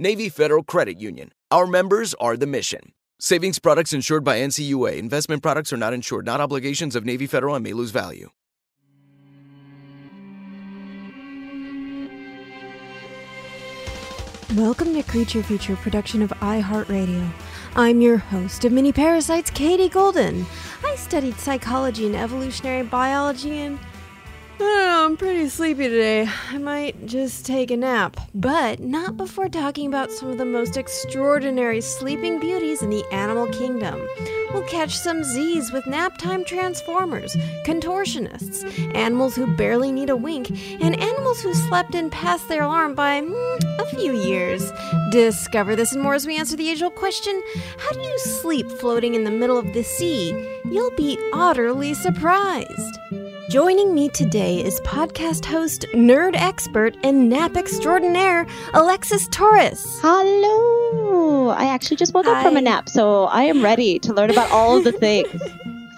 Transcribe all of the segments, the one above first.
Navy Federal Credit Union. Our members are the mission. Savings products insured by NCUA. Investment products are not insured, not obligations of Navy Federal and may lose value. Welcome to Creature Feature production of iHeartRadio. I'm your host of Mini Parasites, Katie Golden. I studied psychology and evolutionary biology and Know, I'm pretty sleepy today. I might just take a nap. But not before talking about some of the most extraordinary sleeping beauties in the animal kingdom. We'll catch some Z's with naptime transformers, contortionists, animals who barely need a wink, and animals who slept in past their alarm by mm, a few years. Discover this and more as we answer the old question How do you sleep floating in the middle of the sea? You'll be utterly surprised. Joining me today is podcast host, nerd expert, and nap extraordinaire, Alexis Torres. Hello. I actually just woke up from a nap, so I am ready to learn about all of the things.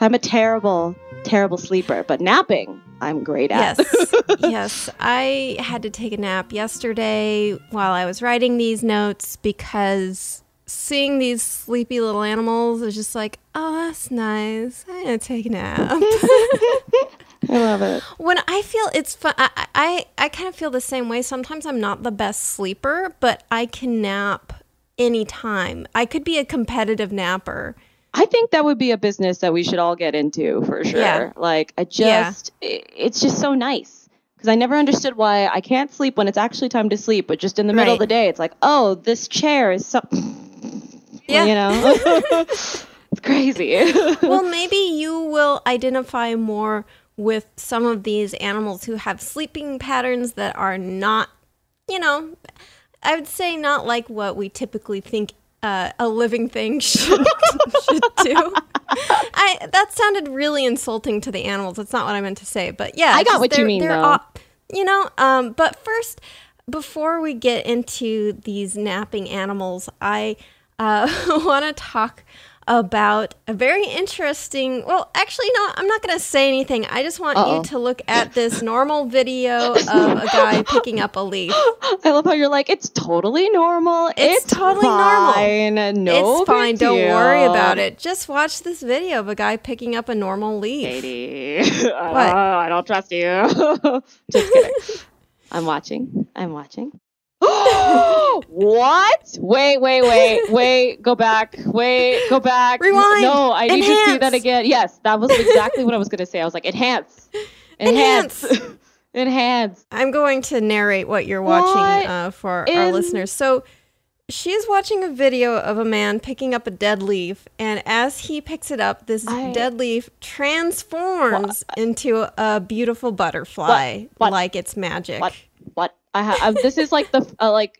I'm a terrible, terrible sleeper, but napping, I'm great at. Yes, yes. I had to take a nap yesterday while I was writing these notes because seeing these sleepy little animals is just like, oh, that's nice. I'm gonna take a nap. I love it. when I feel it's fun, I, I I kind of feel the same way. Sometimes I'm not the best sleeper, but I can nap anytime. I could be a competitive napper. I think that would be a business that we should all get into for sure. Yeah. Like, I Yeah. just, it's just so nice. Because I never understood why I can't sleep when it's actually time to sleep, but just in the middle of the day, it's like, oh, this chair is so. Yeah. You know? it's crazy. well, maybe you will identify more with some of these animals who have sleeping patterns that are not, you know, I would say not like what we typically think uh, a living thing should, should do. I that sounded really insulting to the animals. That's not what I meant to say, but yeah, I got what you mean, though. all- you know, um, but first, before we get into these napping animals, I uh, want to talk about a very interesting. Well, actually, no, I'm not going to say anything. I just want Uh-oh. you to look at this normal video of a guy picking up a leaf. I love how you're like, it's totally normal. It's totally normal. fine. No, it's fine. big Don't worry about it. Just watch this video of a guy picking up a normal leaf. Katie, I, What? don't, I don't trust you. Just kidding. I'm watching. I'm watching. what? Wait, wait, wait, wait. Go back. Wait, go back. Rewind. No, I need to see that again. Yes, that was exactly what I was going to say. I was like, enhance. Enhance. Enhance. enhance. I'm going to narrate what you're watching What uh, for our listeners. So she is watching a video of a man picking up a dead leaf, and as he picks it up, this I- dead leaf transforms into a beautiful butterfly, What? What? like it's magic. I ha- I, this is like the uh, like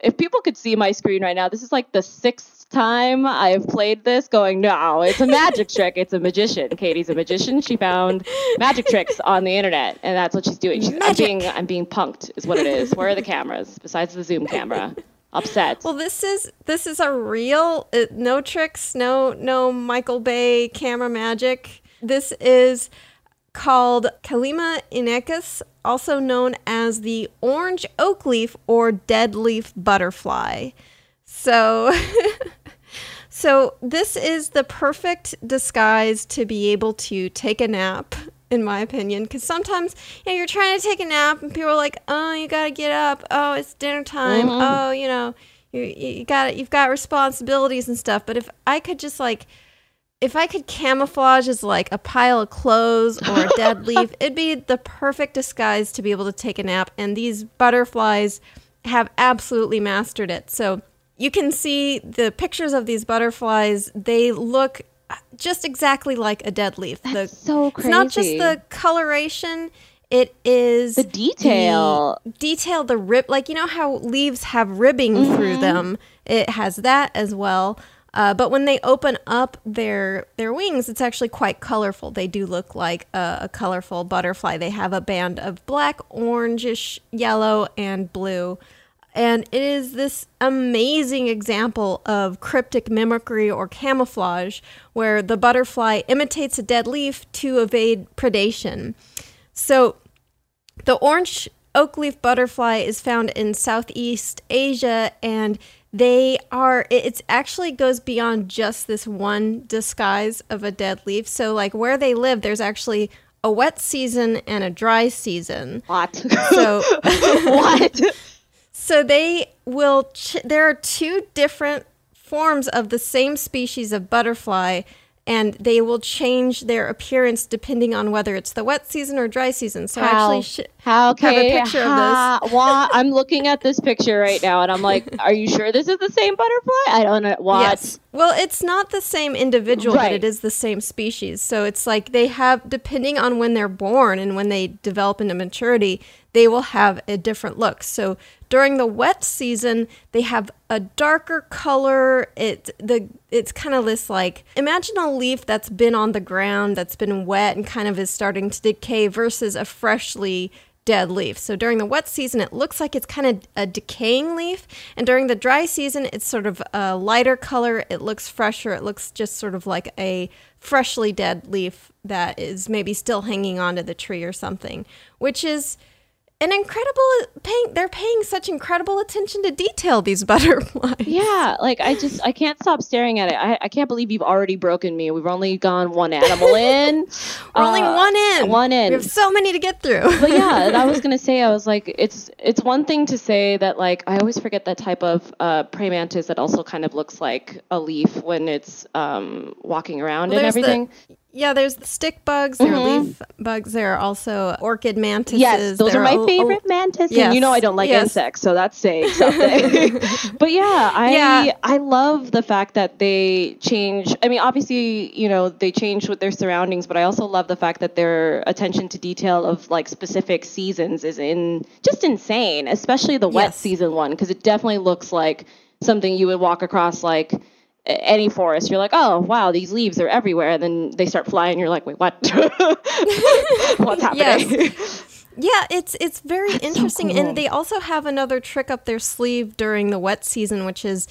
if people could see my screen right now, this is like the sixth time I've played this going, no, it's a magic trick. It's a magician. Katie's a magician. She found magic tricks on the internet, and that's what she's doing. She's, I'm being I'm being punked, is what it is. Where are the cameras besides the Zoom camera? Upset. Well, this is this is a real uh, no tricks, no no Michael Bay camera magic. This is called Kallima inachus, also known as the orange oak leaf or dead leaf butterfly. So So this is the perfect disguise to be able to take a nap in my opinion because sometimes you know, you're trying to take a nap and people are like oh you gotta get up oh it's dinner time mm-hmm. oh you know you, you got you've got responsibilities and stuff but if i could just like if I could camouflage as like a pile of clothes or a dead leaf, it'd be the perfect disguise to be able to take a nap. And these butterflies have absolutely mastered it. So you can see the pictures of these butterflies. They look just exactly like a dead leaf. That's the, so crazy. It's not just the coloration. It is the detail. The detail, the rib, like you know how leaves have ribbing mm-hmm. through them. It has that as well. Uh, but when they open up their their wings, it's actually quite colorful. They do look like a, a colorful butterfly. They have a band of black, orangish, yellow, and blue. And it is this amazing example of cryptic mimicry or camouflage where the butterfly imitates a dead leaf to evade predation. So the orange oak leaf butterfly is found in Southeast Asia and they are it actually goes beyond just this one disguise of a dead leaf. So like where they live there's actually a wet season and a dry season. What? So what? So they will ch- there are two different forms of the same species of butterfly and they will change their appearance depending on whether it's the wet season or dry season. So how, I actually sh- how okay, have a picture how, of this. Well, I'm looking at this picture right now, and I'm like, "Are you sure this is the same butterfly?" I don't know what. Yes. Well, it's not the same individual, right. but it is the same species. So it's like they have, depending on when they're born and when they develop into maturity, they will have a different look. So during the wet season, they have a darker color. It the it's kind of this like imagine a leaf that's been on the ground that's been wet and kind of is starting to decay versus a freshly dead leaf. So during the wet season, it looks like it's kind of a decaying leaf, and during the dry season, it's sort of a lighter color. It looks fresher. It looks just sort of like a freshly dead leaf that is maybe still hanging onto the tree or something, which is an incredible paying they're paying such incredible attention to detail these butterflies. Yeah like i just i can't stop staring at it. I, I can't believe you've already broken me. We've only gone one animal in. We're uh, only one in. one in. we have so many to get through. But yeah i was gonna say i was like it's it's one thing to say that like i always forget that type of uh, praying mantis that also kind of looks like a leaf when it's um, walking around well, and everything the, yeah, there's the stick bugs, there mm-hmm. are leaf bugs, there are also orchid mantises. Yes, those there are my are, favorite oh, mantis. Yes. And you know I don't like yes. insects, so that's saying something. but yeah, I yeah. I love the fact that they change I mean, obviously, you know, they change with their surroundings, but I also love the fact that their attention to detail of like specific seasons is in just insane, especially the wet yes. season one, because it definitely looks like something you would walk across like any forest, you're like, oh wow, these leaves are everywhere. And then they start flying. You're like, wait, what? What's happening? Yeah, it's it's very That's interesting, so cool. and they also have another trick up their sleeve during the wet season, which is.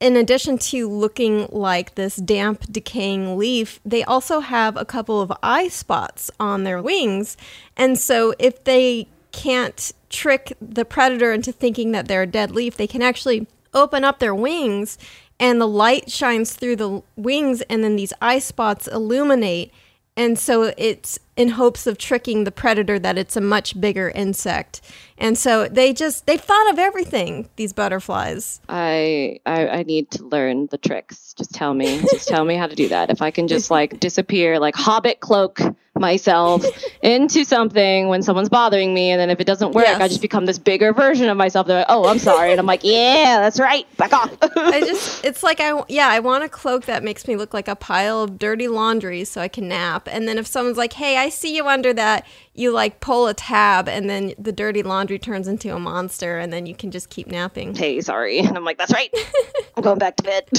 In addition to looking like this damp, decaying leaf, they also have a couple of eye spots on their wings. And so, if they can't trick the predator into thinking that they're a dead leaf, they can actually open up their wings and the light shines through the wings and then these eye spots illuminate. And so it's in hopes of tricking the predator that it's a much bigger insect. And so they just they thought of everything these butterflies. I, I i need to learn the tricks. Just tell me. Just tell me how to do that. If i can just like disappear like hobbit cloak myself into something when someone's bothering me, and then if it doesn't work, yes. I just become this bigger version of myself. They're like, "Oh, I'm sorry," and I'm like, "Yeah, that's right. Back off." I just, it's like I, yeah, I want a cloak that makes me look like a pile of dirty laundry so I can nap. And then if someone's like, "Hey, I see you under that," you like pull a tab, and then the dirty laundry turns into a monster, and then you can just keep napping. Hey, sorry, and I'm like, "That's right. I'm going back to bed."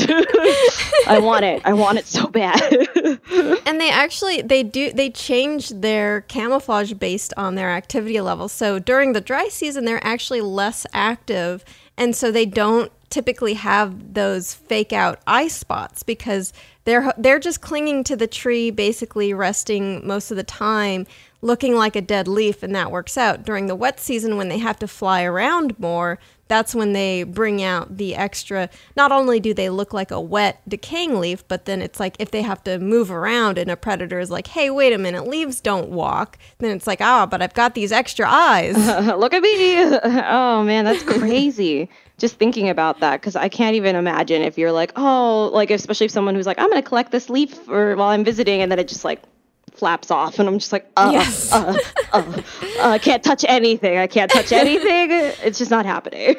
I want it. I want it so bad. and they actually they do they change their camouflage based on their activity level. So during the dry season, they're actually less active, and so they don't typically have those fake out eye spots because they're they're just clinging to the tree, basically resting most of the time, looking like a dead leaf, and that works out. During the wet season, when they have to fly around more, that's when they bring out the extra. Not only do they look like a wet, decaying leaf, but then it's like if they have to move around and a predator is like, hey, wait a minute, leaves don't walk, then it's like, ah, oh, but I've got these extra eyes. look at me. oh, man, that's crazy. Just thinking about that, because I can't even imagine if you're like, oh, like, especially if someone who's like, I'm going to collect this leaf for, while I'm visiting, and then it just like flaps off and I'm just like, uh, yes. uh, uh, uh, I can't touch anything. I can't touch anything. it's just not happening.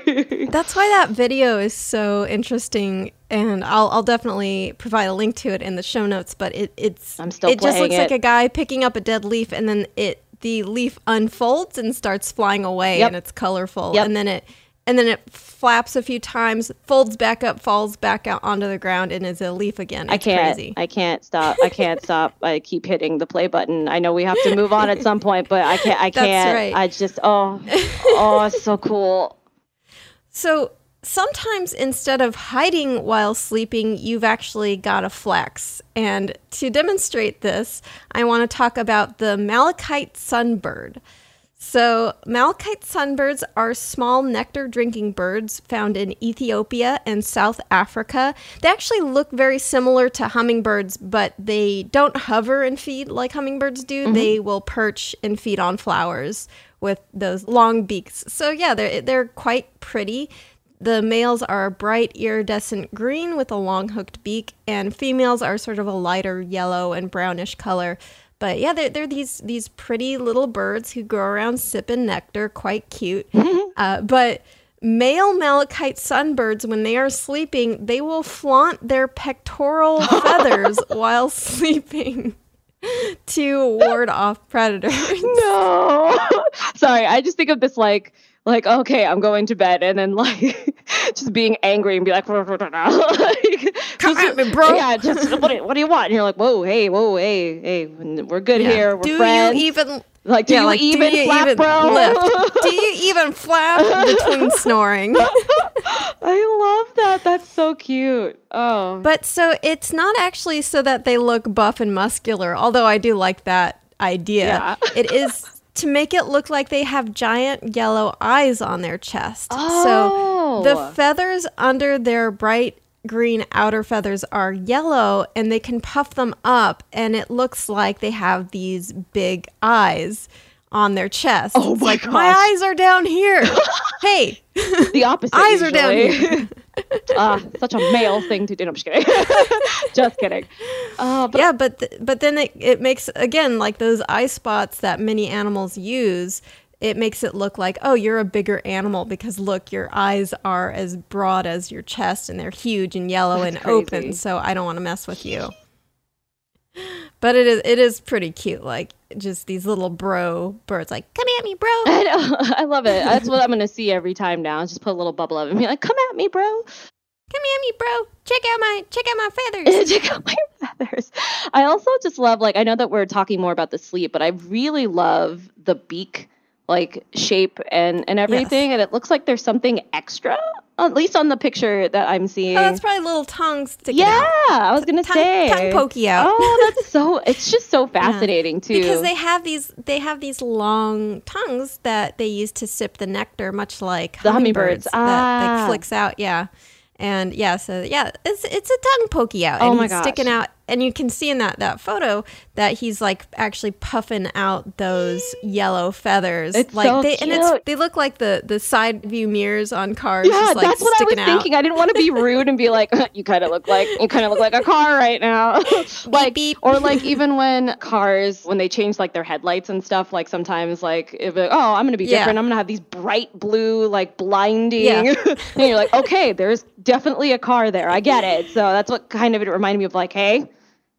That's why that video is so interesting. And I'll, I'll definitely provide a link to it in the show notes, but it, it's, I'm still it just looks it. like a guy picking up a dead leaf and then it, the leaf unfolds and starts flying away yep. and it's colorful. Yep. And then it, and then it flaps a few times, folds back up, falls back out onto the ground, and is a leaf again. It's I can't. Crazy. I can't stop. I can't stop. I keep hitting the play button. I know we have to move on at some point, but I can't. I can't. Right. I just oh oh, it's so cool. So sometimes instead of hiding while sleeping, you've actually got a flex. And to demonstrate this, I want to talk about the malachite sunbird. So, malachite sunbirds are small nectar drinking birds found in Ethiopia and South Africa. They actually look very similar to hummingbirds, but they don't hover and feed like hummingbirds do. Mm-hmm. They will perch and feed on flowers with those long beaks. So, yeah, they're, they're quite pretty. The males are bright iridescent green with a long hooked beak, and females are sort of a lighter yellow and brownish color. But yeah, they're, they're these these pretty little birds who go around sipping nectar, quite cute. uh, but male malachite sunbirds, when they are sleeping, they will flaunt their pectoral feathers while sleeping to ward off predators. No, sorry, I just think of this like like okay i'm going to bed and then like just being angry and be like, like come at me bro. yeah just what, what do you want? And you're like whoa hey whoa hey hey we're good yeah. here we're do friends. you even like do yeah, you like, even do you flap even bro? lift? do you even flap between snoring? I love that that's so cute. Oh. But so it's not actually so that they look buff and muscular although i do like that idea. Yeah. it is to make it look like they have giant yellow eyes on their chest. Oh. So the oh. feathers under their bright green outer feathers are yellow and they can puff them up and it looks like they have these big eyes on their chest. Oh my like gosh. my eyes are down here. hey, the opposite. eyes usually. are down here. Uh, such a male thing to do. No, I'm just kidding. just kidding. Uh, but yeah, but th- but then it, it makes again like those eye spots that many animals use. It makes it look like oh you're a bigger animal because look your eyes are as broad as your chest and they're huge and yellow That's and crazy. open. So I don't want to mess with you. But it is it is pretty cute. Like just these little bro birds like come at me bro. I know. I love it. That's what i'm gonna see every time now just put a little bubble of it and be like come at me bro. Come at me bro. Check out my check out my feathers. Check out my feathers. I also just love like i know that we're talking more about the sleep but i really love the beak like shape and and everything yes. and it looks like there's something extra at least on the picture that I'm seeing. Oh, that's probably little tongues sticking yeah, out. Yeah, I was gonna tongue, say tongue pokey out. Oh, that's so. It's just so fascinating yeah. too. Because they have these, they have these long tongues that they use to sip the nectar, much like the hummingbirds, hummingbirds. Ah. that, that flicks out. Yeah, and yeah, so yeah, it's it's a tongue pokey out. Oh and my he's gosh. sticking out, and you can see in that that photo that he's like actually puffing out those yellow feathers. It's like so they cute. and it's they look like the the side view mirrors on cars. Yeah, just, like, that's what I was out. thinking. I didn't want to be rude and be like, "You kind of look like you kind of look like a car right now," like beep. or like even when cars when they change like their headlights and stuff. Like sometimes like if it, oh I'm gonna be Yeah. different. I'm gonna have these bright blue like blinding. Yeah. and you're like, okay, there's definitely a car there. I get it. So that's what kind of it reminded me of. Like, hey,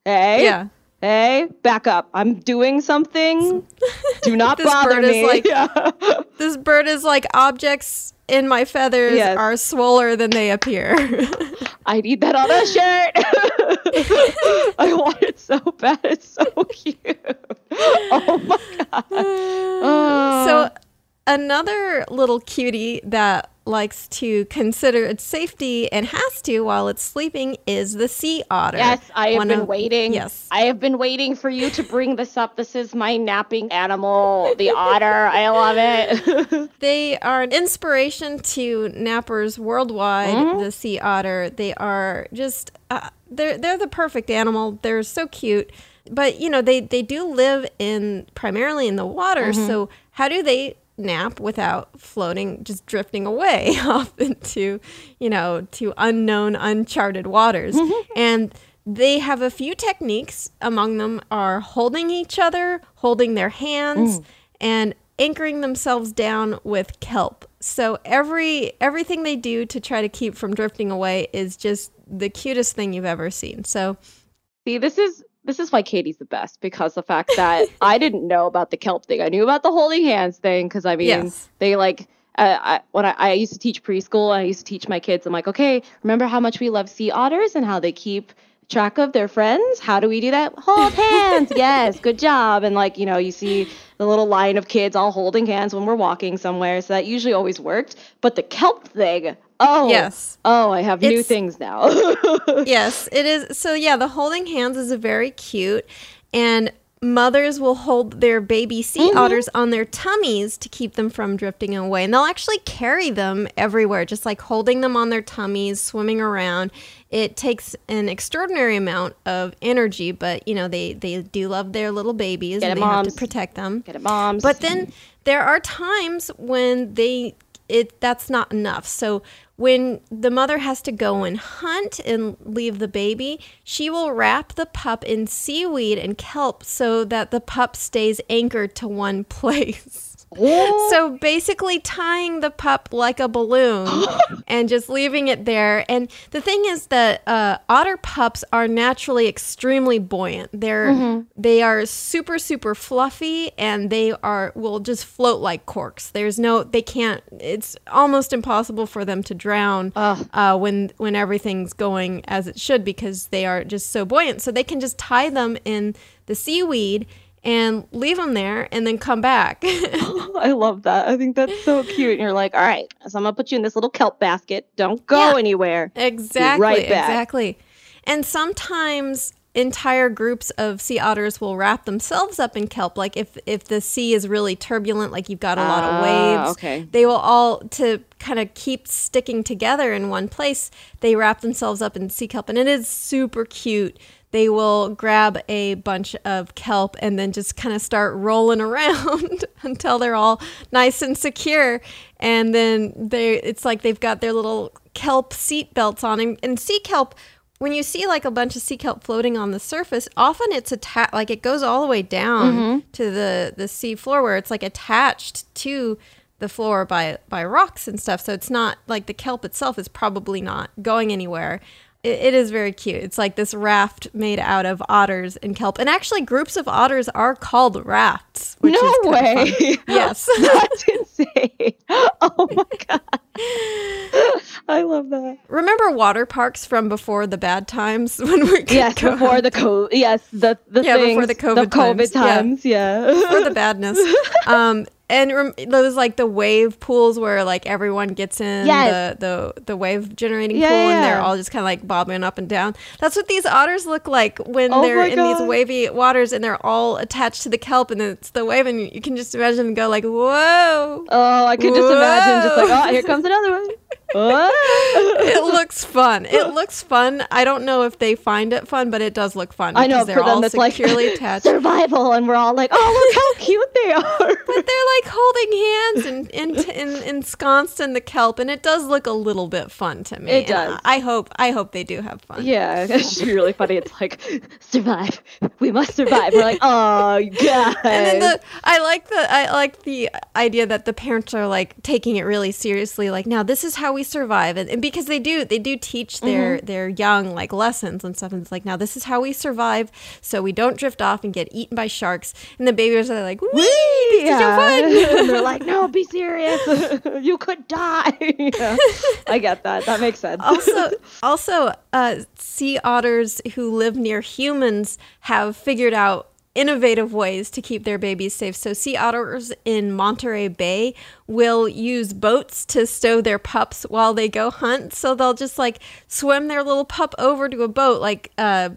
hey, Yeah. hey, back up. I'm doing something. Do not This bother bird is me. like- yeah. This bird is like objects in my feathers Yes. are swoller than they appear. I need that on a shirt. I want it so bad. It's so cute. Oh my god. Oh. so another little cutie that likes to consider its safety and has to while it's sleeping is the sea otter. Yes, I have One been of- waiting. Yes. I have been waiting for you to bring this up. This is my napping animal, the otter. I love it. They are an inspiration to nappers worldwide. Mm-hmm. The sea otter. They are just uh, they're they're the perfect animal. They're so cute. But you know they they do live in primarily in the water. Mm-hmm. So how do they nap without floating, just drifting away off into you know to unknown, uncharted waters? Mm-hmm. And they have a few techniques. Among them are holding each other, holding their hands, Mm. and anchoring themselves down with kelp. So every everything they do to try to keep from drifting away is just the cutest thing you've ever seen. So See, this is this is why Katie's the best because the fact that I didn't know about the kelp thing. I knew about the holding hands thing because I mean Yes. they like uh, I, when I, I used to teach preschool, I used to teach my kids. I'm like, okay, remember how much we love sea otters and how they keep track of their friends? How do we do that? Hold hands. yes, good job. And like you know, you see the little line of kids all holding hands when we're walking somewhere. So that usually always worked. But the kelp thing, oh Yes. oh, I have new things now. yes, it is. So yeah, the holding hands is a very cute, and mothers will hold their baby sea mm-hmm. otters on their tummies to keep them from drifting away, and they'll actually carry them everywhere, just like holding them on their tummies, swimming around. It takes an extraordinary amount of energy, but you know they they do love their little babies, Get and it, they have to protect them. Get it, moms. But then there are times when they it that's not enough. So when the mother has to go and hunt and leave the baby, she will wrap the pup in seaweed and kelp so that the pup stays anchored to one place. So basically tying the pup like a balloon and just leaving it there. And the thing is that uh, otter pups are naturally extremely buoyant. They're they are super super fluffy and they are will just float like corks. There's no they can't. It's almost impossible for them to drown uh, when when everything's going as it should because they are just so buoyant. So they can just tie them in the seaweed and leave them there and then come back. I love that. I think that's so cute. And you're like, all right, so I'm gonna put you in this little kelp basket. Don't go Yeah. anywhere. Exactly. right back. Exactly. And sometimes entire groups of sea otters will wrap themselves up in kelp. Like if if the sea is really turbulent, like you've got a lot of Ah, waves, okay. they will all to kind of keep sticking together in one place. They wrap themselves up in sea kelp, and it is super cute. They will grab a bunch of kelp and then just kind of start rolling around until they're all nice and secure. And then they it's like they've got their little kelp seat belts on. And, and sea kelp, when you see like a bunch of sea kelp floating on the surface, often it's attached like it goes all the way down mm-hmm. to the the sea floor where it's like attached to the floor by by rocks and stuff. So it's not like the kelp itself is probably not going anywhere. It, it is very cute. It's like this raft made out of otters and kelp, and actually groups of otters are called rafts. Which no way. Yes. that's insane. Oh my god. I love that. Remember water parks from before the bad times when we Yes, before the COVID. Yes, the the Yeah, before the COVID the COVID times, yeah. times. Yeah. for the badness. Um, and rem- those like the wave pools where like everyone gets in Yes. the, the the wave generating Yeah, pool and they're all just kind of like bobbing up and down. That's what these otters look like when Oh they're in these wavy waters and they're all attached to the kelp and it's the wave and you can just imagine them go like whoa. Oh, I could just imagine just like, oh, here comes another one. it looks fun. It looks fun. I don't know if they find it fun, but it does look fun. I know they're for them all it's securely like attached. survival, and we're all like, "Oh, look how cute they are!" but they're like holding hands and, and, and ensconced in the kelp, and it does look a little bit fun to me. It does. I hope. I hope they do have fun. Yeah, it's really funny. It's like survive. We must survive. We're like, oh god. And then the I like the I like the idea that the parents are like taking it really seriously. Like now, this is how we survive, and, and because they do they do teach their mm-hmm. their young like lessons and stuff. And it's like now this is how we survive, so we don't drift off and get eaten by sharks. And the babies are like, wee, this yeah. is so fun. and they're like, no, be serious. you could die. yeah. I get that. That makes sense. Also, also, uh, sea otters who live near humans have figured out innovative ways to keep their babies safe. So, sea otters in Monterey Bay will use boats to stow their pups while they go hunt. So they'll just like swim their little pup over to a boat, like uh,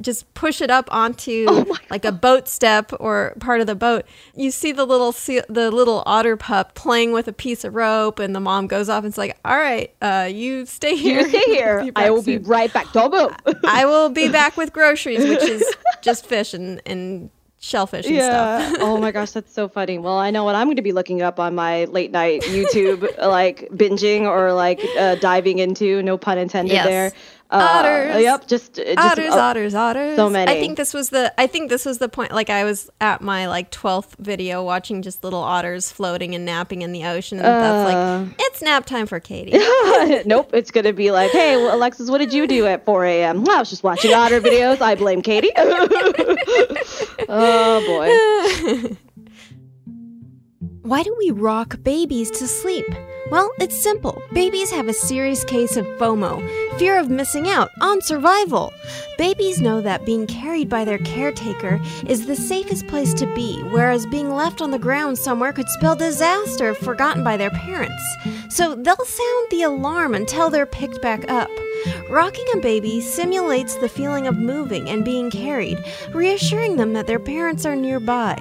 just push it up onto oh like a boat step or part of the boat. You see the little the little otter pup playing with a piece of rope, and the mom goes off and it's like, "All right, uh, you stay here. You stay here. I will soon. be right back. Don't. I will be back with groceries, which is just fish and and shellfish and yeah. stuff. oh my gosh, that's so funny. Well, I know what I'm going to be looking up on my late night YouTube, like binging or like uh, diving into. No pun intended yes. there. Uh, otters. Yep, just, just otters, uh, otters, otters. So many. I think this was the. I think this was the point. Like I was at my like twelfth video watching just little otters floating and napping in the ocean, and that's like uh. it's nap time for Katie. nope, it's gonna be like, hey, well, Alexis, what did you do at 4 a.m.? Well, I was just watching otter videos. I blame Katie. oh boy. Why do we rock babies to sleep? Well, it's simple. Babies have a serious case of FOMO, fear of missing out on survival. Babies know that being carried by their caretaker is the safest place to be, whereas being left on the ground somewhere could spell disaster if forgotten by their parents. So they'll sound the alarm until they're picked back up. Rocking a baby simulates the feeling of moving and being carried, reassuring them that their parents are nearby.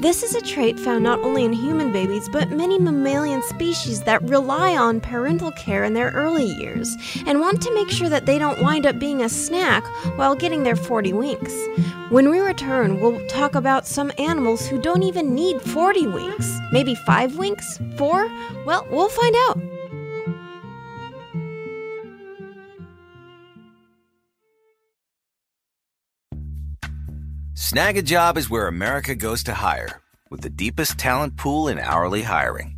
This is a trait found not only in human babies, but many mammalian species that rely on parental care in their early years and want to make sure that they don't wind up being a snack while getting their 40 winks. When we return, we'll talk about some animals who don't even need 40 winks. Maybe 5 winks? 4? Well, we'll find out. Snagajob is where America goes to hire, with the deepest talent pool in hourly hiring.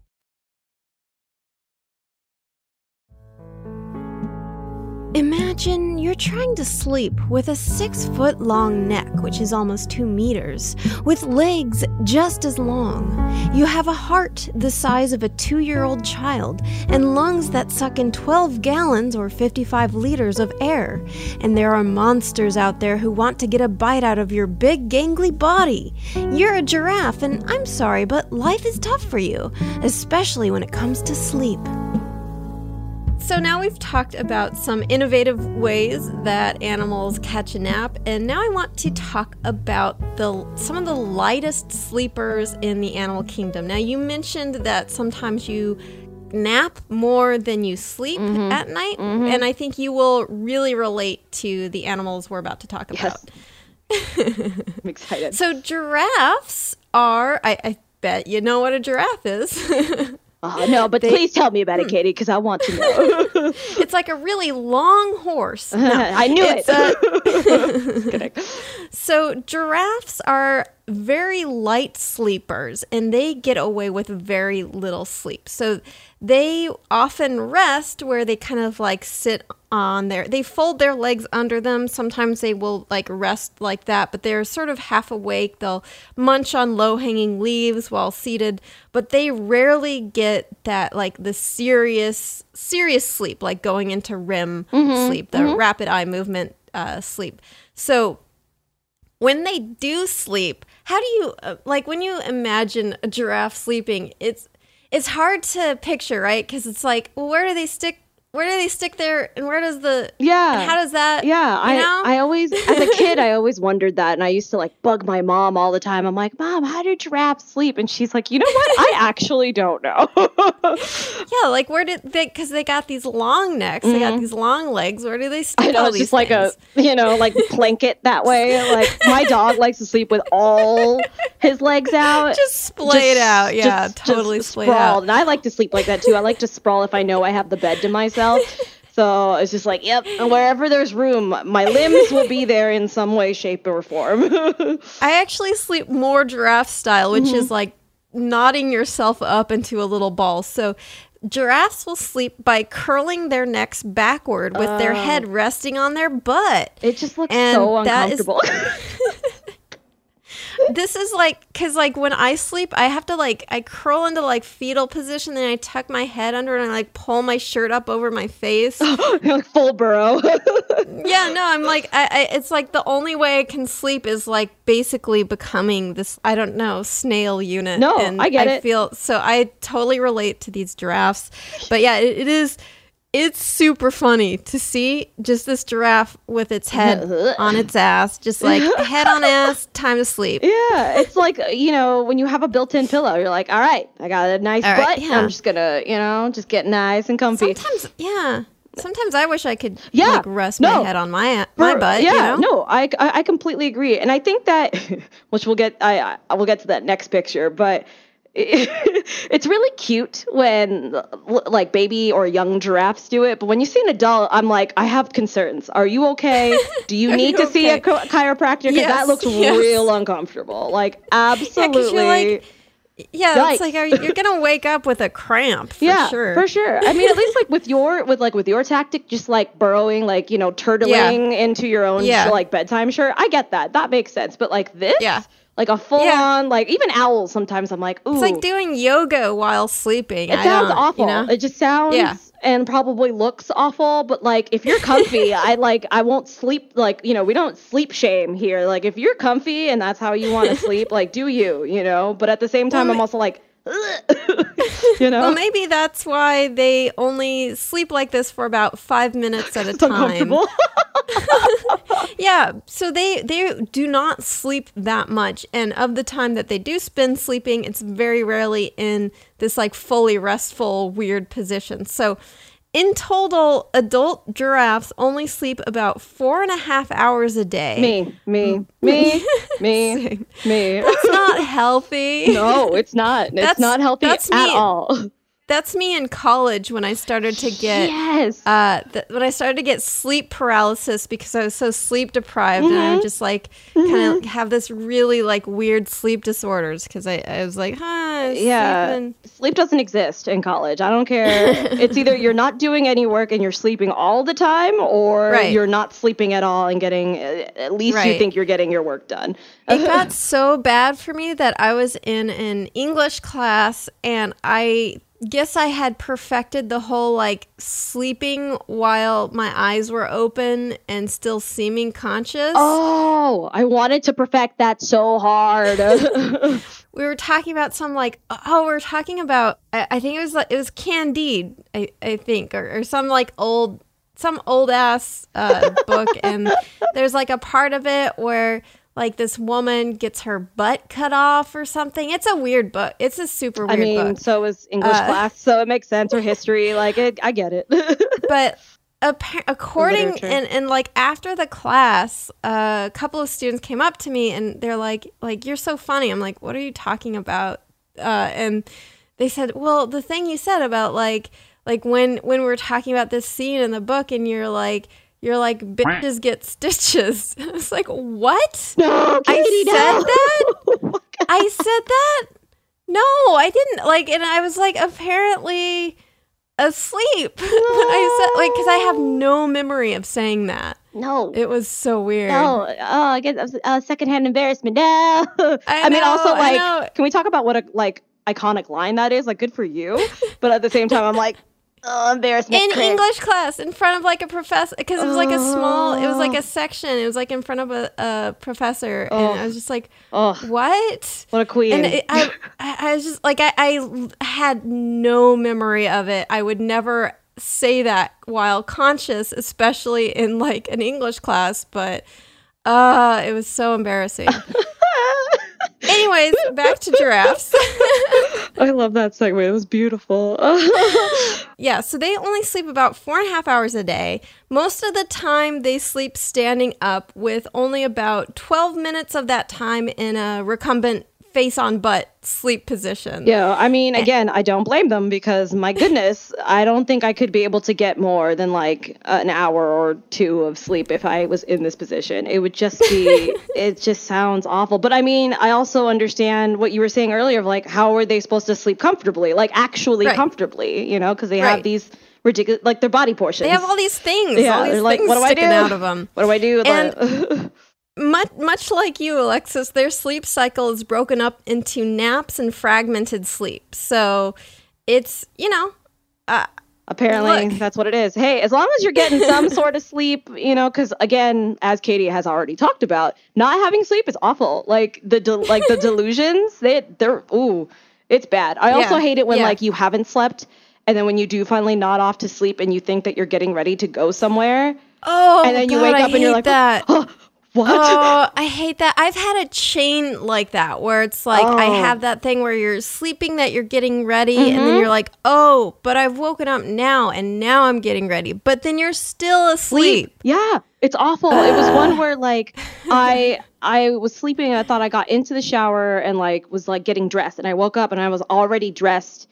Imagine you're trying to sleep with a six foot long neck, which is almost two meters, with legs just as long. You have a heart the size of a two year old child, and lungs that suck in 12 gallons or 55 liters of air. And there are monsters out there who want to get a bite out of your big, gangly body. You're a giraffe, and I'm sorry, but life is tough for you, especially when it comes to sleep. So now we've talked about some innovative ways that animals catch a nap, and now I want to talk about the some of the lightest sleepers in the animal kingdom. Now you mentioned that sometimes you nap more than you sleep mm-hmm. at night, mm-hmm. and I think you will really relate to the animals we're about to talk about. Yes. I'm excited. So giraffes are I, I bet you know what a giraffe is. Oh, no, but they, please tell me about it, hmm. Katie, because I want to know. it's like a really long horse. No, I knew it. So, giraffes are very light sleepers and they get away with very little sleep. So, they often rest where they kind of like sit on their they fold their legs under them. Sometimes they will like rest like that but they're sort of half awake. They'll munch on low hanging leaves while seated but they rarely get that like the serious serious sleep like going into REM mm-hmm, sleep the mm-hmm. rapid eye movement uh, sleep. So when they do sleep how do you uh, like when you imagine a giraffe sleeping it's it's hard to picture, right? Because it's like, well, where do they stick where do they stick their and where does the yeah how does that yeah i know? i always as a kid i always wondered that and i used to like bug my mom all the time i'm like mom how do giraffes sleep and she's like you know what i actually don't know yeah like where did they because they got these long necks mm-hmm. they got mm-hmm. these long legs where do they stick i know it's just things? like a you know like blanket that way like my dog likes to sleep with all his legs out just splayed just, out yeah just, totally just splayed sprawled. out and i like to sleep like that too i like to sprawl if i know i have the bed to myself myself. So it's just like, yep, wherever there's room, my limbs will be there in some way, shape, or form. I actually sleep more giraffe style, which mm-hmm. is like knotting yourself up into a little ball. So giraffes will sleep by curling their necks backward with their head resting on their butt. It just looks and so uncomfortable. this is like because like when I sleep, I have to like I curl into like fetal position, then I tuck my head under and I like pull my shirt up over my face. Like full burrow. yeah, no, I'm like I, I, It's like the only way I can sleep is like basically becoming this. I don't know snail unit. No, and I get I it. Feel so. I totally relate to these giraffes, but yeah, it, it is it's super funny to see just this giraffe with its head on its ass, just like head on ass, time to sleep. Yeah, it's like you know when you have a built-in pillow, you're like, all right, I got a nice all butt. Right, yeah. I'm just gonna, you know, just get nice and comfy. Sometimes, yeah. Sometimes I wish I could yeah, like rest no, my head on my my butt. Yeah, you know? no, I, I, I completely agree, and I think that, which we'll get I I will get to that next picture, but it's really cute when like baby or young giraffes do it but when you see an adult i'm like i have concerns are you okay do you need you to okay? see a chiropractor because yes, that looks yes. real uncomfortable like absolutely yeah, like, yeah, Yikes. it's like are, you're gonna wake up with a cramp for yeah, sure. For sure. I mean, at least like with your with like with your tactic, just like burrowing, like you know, turtling yeah. into your own yeah. like bedtime shirt. I get that. That makes sense. But like this, yeah like a full yeah. on like even owls sometimes i'm like ooh it's like doing yoga while sleeping it I sounds awful you know? it just sounds yeah. and probably looks awful but like if you're comfy i like i won't sleep like you know we don't sleep shame here like if you're comfy and that's how you want to sleep like do you you know but at the same time well, i'm also like you know? Well maybe that's why they only sleep like this for about five minutes at a time. Yeah so they they do not sleep that much. And of the time that they do spend sleeping it's very rarely in this like fully restful weird position. So in total, adult giraffes only sleep about four and a half hours a day. Me, me, mm. me, me, me. That's not healthy. No, it's not. It's that's, not healthy that's at me. all. That's me in college when I started to get yes. Uh, th- when I started to get sleep paralysis because I was so sleep deprived mm-hmm. and I would just like mm-hmm. kind of have this really like weird sleep disorders because I, I was like, huh, yeah, sleeping. sleep doesn't exist in college. I don't care. it's either you're not doing any work and you're sleeping all the time, or right. you're not sleeping at all and getting at least right. you think you're getting your work done. it got so bad for me that I was in an English class and I guess I had perfected the whole like sleeping while my eyes were open and still seeming conscious. Oh, I wanted to perfect that so hard. we were talking about some like oh, we are talking about I, I, think it was like it was Candide, I, I think, or, or some like old some old ass uh, book, and there's like a part of it where like this woman gets her butt cut off or something. It's a weird book. It's a super weird I mean, book. so is English uh, class, so it makes sense or history. Like it, I get it. but according and, and like after the class, uh, a couple of students came up to me and they're like, like you're so funny. I'm like, what are you talking about? Uh, and they said, well, the thing you said about like like when when we we're talking about this scene in the book and you're like you're like bitches get stitches. It's like what? No, Katie, I said no. that. I said that. No, I didn't. Like, and I was like apparently asleep no. I said like because I have no memory of saying that. No, it was so weird. No, oh, I get uh, secondhand embarrassment. No, I, I know, mean also like, can we talk about what a like iconic line that is? Like, good for you, but at the same time, I'm like, Oh, embarrassment. In Chris. English class, in front of like a professor, because it was like a small, it was like a oh. section. It was like in front of a, a professor, oh. and I was just like, oh. "What? What a queen!" And it, I, I was just like, I, I had no memory of it. I would never say that while conscious, especially in like an English class. But uh, it was so embarrassing. Anyways, back to giraffes. I love that segue. It was beautiful. yeah, so they only sleep about four and a half hours a day. Most of the time, they sleep standing up, with only about 12 minutes of that time in a recumbent face on butt sleep position. Yeah, I mean, again, I don't blame them because my goodness, I don't think I could be able to get more than like an hour or two of sleep if I was in this position. It would just be, it just sounds awful. But I mean, I also understand what you were saying earlier of like, how are they supposed to sleep comfortably? Like, actually right. comfortably, you know, because they right. have these ridiculous, like their body portions. They have all these things. Yeah, all these they're like, what do I do? out of them. What do I do? And, much, much like you, Alexis, their sleep cycle is broken up into naps and fragmented sleep. So it's, you know, uh, apparently look. that's what it is. Hey, as long as you're getting some sort of sleep, you know, because again, as Katie has already talked about, not having sleep is awful. Like the de- like the delusions, they they're ooh, it's bad. I also yeah. hate it when yeah. like you haven't slept, and then when you do finally nod off to sleep, and you think that you're getting ready to go somewhere. Oh, and then God, you wake I up and you're like, that. Oh, what? Oh, I hate that. I've had a chain like that where it's like oh. I have that thing where you're sleeping that you're getting ready mm-hmm. and then mm-hmm. you're like, "Oh, but I've woken up now and now I'm getting ready." But then you're still asleep. Sleep. Yeah. It's awful. It was one where like I I was sleeping and I thought I got into the shower and like was like getting dressed and I woke up and I was already dressed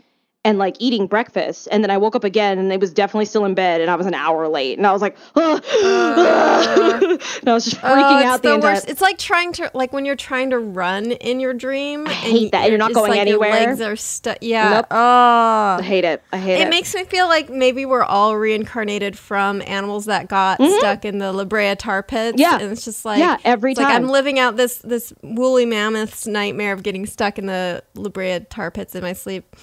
and like eating breakfast. And then I woke up again and it was definitely still in bed and I was an hour late. And I was like, oh, uh, and I was just freaking out the, the entire It's like trying to like when you're trying to run in your dream. I hate that. You're, you're not going like anywhere. Your legs are stuck. Yeah. Nope. Oh. I hate it. I hate it. It makes me feel like maybe we're all reincarnated from animals that got mm-hmm. stuck in the La Brea tar pits. Yeah. And it's just like Yeah, every time. Like I'm living out this this woolly mammoth's nightmare of getting stuck in the La Brea tar pits in my sleep.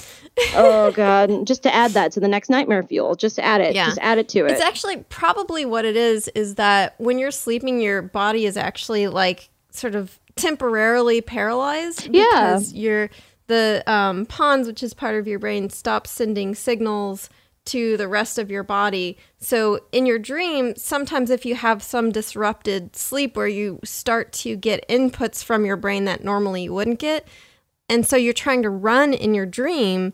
oh god just to add that to the next nightmare fuel just add it yeah. just add it to it it's actually probably what it is is that when you're sleeping your body is actually like sort of temporarily paralyzed because yeah. you're the um, pons which is part of your brain stops sending signals to the rest of your body so in your dream sometimes if you have some disrupted sleep where you start to get inputs from your brain that normally you wouldn't get and so you're trying to run in your dream,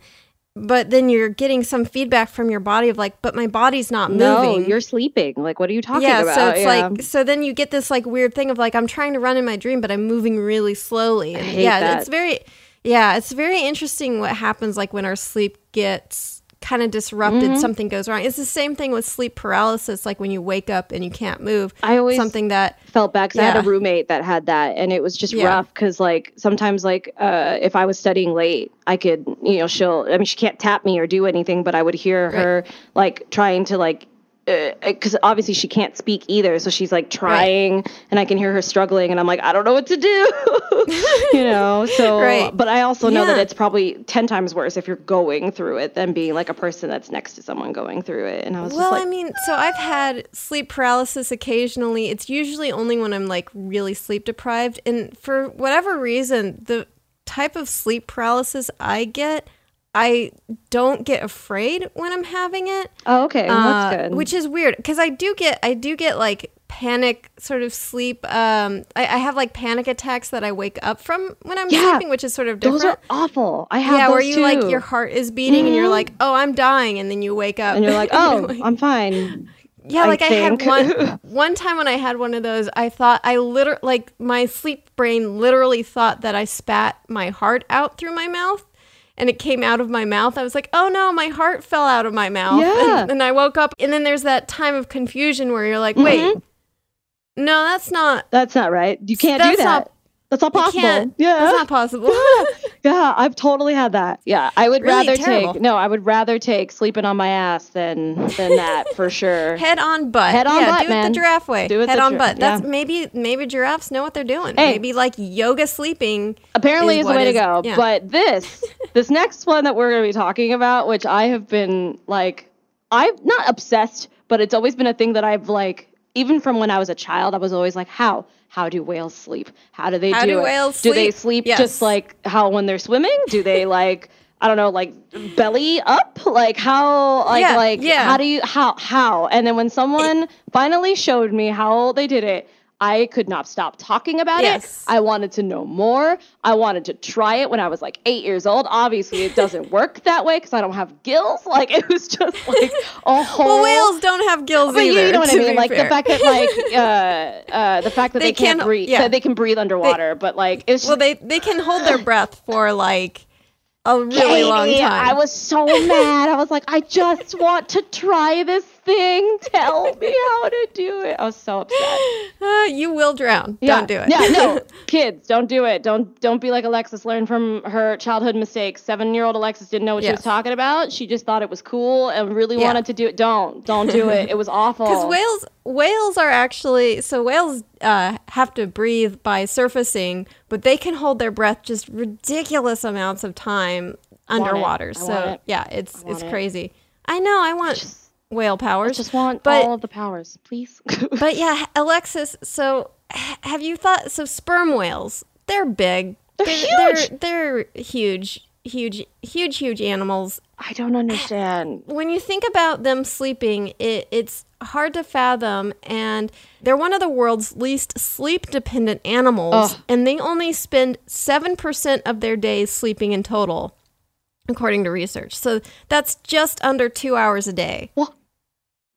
but then you're getting some feedback from your body of like, but my body's not moving. No, you're sleeping. Like, what are you talking yeah, about? So it's yeah. like, so then you get this like weird thing of like, I'm trying to run in my dream, but I'm moving really slowly. And yeah, that. it's very, Yeah, it's very interesting what happens like when our sleep gets kind of disrupted, mm-hmm. something goes wrong. It's the same thing with sleep paralysis, like when you wake up and you can't move. I always something that felt bad because yeah. I had a roommate that had that, and it was just yeah. rough because like sometimes like uh, if I was studying late, I could you know she'll I mean she can't tap me or do anything, but I would hear right. her like trying to like because uh, obviously she can't speak either so she's like trying right. and i can hear her struggling and i'm like i don't know what to do you know so right. but i also know yeah. that it's probably 10 times worse if you're going through it than being like a person that's next to someone going through it and i was well like, i mean so i've had sleep paralysis occasionally it's usually only when i'm like really sleep deprived and for whatever reason the type of sleep paralysis i get I don't get afraid when I'm having it. Oh, okay, well, that's uh. Which is weird because I do get I do get like panic sort of sleep. Um, I, I, have like panic attacks that I wake up from when I'm yeah, sleeping, which is sort of different. Those are awful. I have yeah, where you too. like your heart is beating mm-hmm. and you're mm-hmm. like, oh, I'm dying, and then you wake up and you're like, oh, you're like, I'm fine. Yeah, like I, I had one one time when I had one of those, I thought I literally like my sleep brain literally thought that I spat my heart out through my mouth and it came out of my mouth. I was like, oh no, my heart fell out of my mouth. Yeah. And, and I woke up, and then there's that time of confusion where you're like, wait, mm-hmm. no, that's not. That's not right. You can't do that. Not, that's not possible. Yeah, that's not possible. yeah, I've totally had that. Yeah, I would really rather terrible. take no, I would rather take sleeping on my ass than than that for sure. Head on butt. Head on yeah, butt, do man. it the giraffe way. Do it Head on gi- butt. That's yeah. maybe maybe giraffes know what they're doing. Hey, maybe like yoga sleeping. Apparently, is, is the way is, to go. Yeah. But this this next one that we're going to be talking about, which I have been like, I'm not obsessed, but it's always been a thing that I've like even from when I was a child, I was always like, how? How do whales sleep? How do they how do, do it? Whales do they sleep yes. just like how when they're swimming? Do they like I don't know, like belly up? Like how like yeah, like yeah. how do you how how? And then when someone finally showed me how they did it, I could not stop talking about yes. it. I wanted to know more. I wanted to try it when I was like eight years old. Obviously, it doesn't work that way because I don't have gills. Like it was just like a whole. well, whales don't have gills but either. You know what I mean? Like fair. the fact that like uh, uh, the fact that they, they can't can, breathe. Yeah. they can breathe underwater, they, but like it's just, well, they they can hold their breath for like a really long time. I was so mad. I was like, I just want to try this thing. Tell me how to do it. I was so upset. Uh, you will drown. Yeah. Don't do it. Yeah, no, kids, don't do it. Don't don't be like Alexis. Learn from her childhood mistakes. Seven year old Alexis didn't know what yes. she was talking about. She just thought it was cool and really yeah. wanted to do it. Don't don't do it. It was awful. Because whales whales are actually so whales uh, have to breathe by surfacing, but they can hold their breath just ridiculous amounts of time underwater. So it. yeah, it's it's it. crazy. I know. I want. Just, whale powers. I just want but, all of the powers, please. but yeah, Alexis. So have you thought? So sperm whales, they're big. They're, they're huge. They're, they're huge, huge, huge, huge animals. I don't understand. When you think about them sleeping, it, it's hard to fathom, and they're one of the world's least sleep-dependent animals, Ugh. and they only spend seven percent of their days sleeping in total according to research. So that's just under two hours a day. What?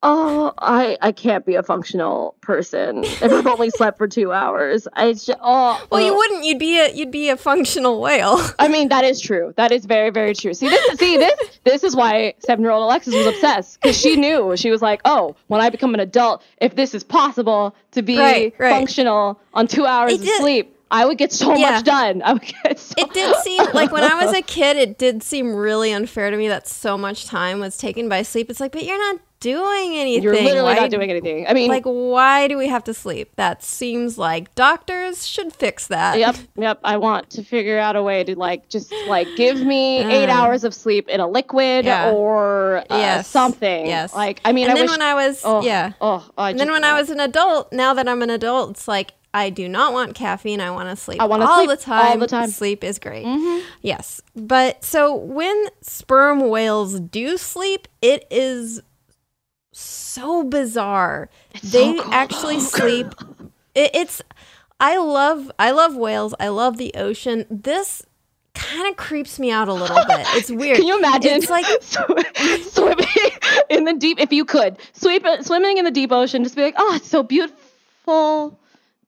Oh, I I can't be a functional person if I've only slept for two hours. I just, oh well, you oh. wouldn't. You'd be a you'd be a functional whale. I mean, that is true. That is very very true. See this see this this is why seven year old Alexis was obsessed because she knew she was like, oh, when I become an adult, if this is possible to be right, right. functional on two hours it of did, sleep, I would get so yeah. much done. I would get so It did seem like when I was a kid, it did seem really unfair to me that so much time was taken by sleep. It's like, but you're not doing anything. You're literally why, not doing anything. I mean, like, why do we have to sleep? That seems like doctors should fix that. Yep, yep. I want to figure out a way to like just like give me uh, eight hours of sleep in a liquid yeah. or uh, yes. something. Yes. Like, I mean, and I then wish, when I was oh, yeah, oh, I and then when I was an adult, now that I'm an adult, it's like I do not want caffeine. I want to sleep I want to all the time. All the time. Sleep is great. Mm-hmm. Yes. But so when sperm whales do sleep, it is so bizarre. It's they so actually sleep. It, it's I love I love whales. I love the ocean. This kind of creeps me out a little bit. It's weird. Can you imagine? It's like swimming in the deep. If you could sweep swimming in the deep ocean, just be like, oh, it's so beautiful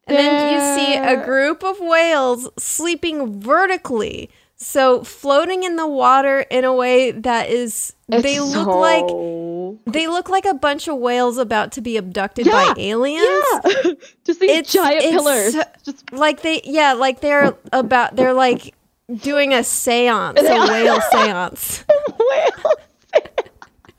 and then you see a group of whales sleeping vertically. So floating in the water in a way that is it's they look so... like they look like a bunch of whales about to be abducted yeah, by aliens. Yeah. Just these it's, giant it's, pillars. Just like they yeah, like they're about they're like doing a séance, a whale séance. whale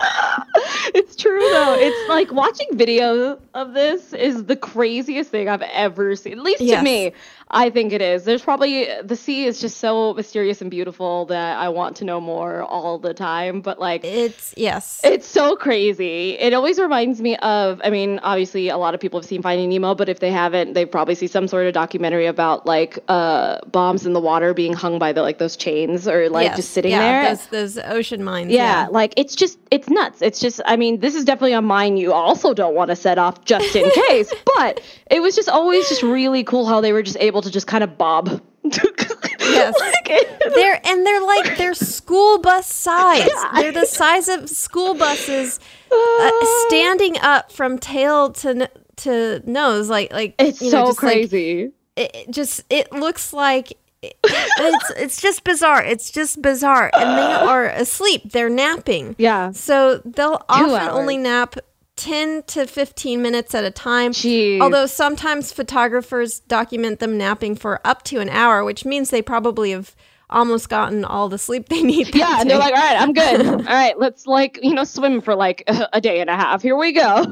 it's true though. It's like watching video of this is the craziest thing I've ever seen. At least yes. to me. I think it is. There's probably the sea is just so mysterious and beautiful that I want to know more all the time. But like it's yes, it's so crazy. It always reminds me of. I mean, obviously, a lot of people have seen Finding Nemo, but if they haven't, they probably see some sort of documentary about like uh, bombs in the water being hung by the like those chains or like yes. just sitting yeah, there. Those, those ocean mines. Yeah, yeah, like it's just it's nuts. It's just. I mean, this is definitely a mine you also don't want to set off just in case. but it was just always just really cool how they were just able able to just kind of bob. yes. like, they're and they're like they're school bus size. They're the size of school buses, uh, standing up from tail to to nose. Like like it's so know, crazy. Like, it, it just it looks like it's it's just bizarre. It's just bizarre, and they are asleep. They're napping. Yeah. So they'll Two often hours. only nap 10 to 15 minutes at a time. Jeez. Although sometimes photographers document them napping for up to an hour, which means they probably have almost gotten all the sleep they need. Yeah, and they're like, all right, I'm good. all right, let's like, you know, swim for like a day and a half. Here we go.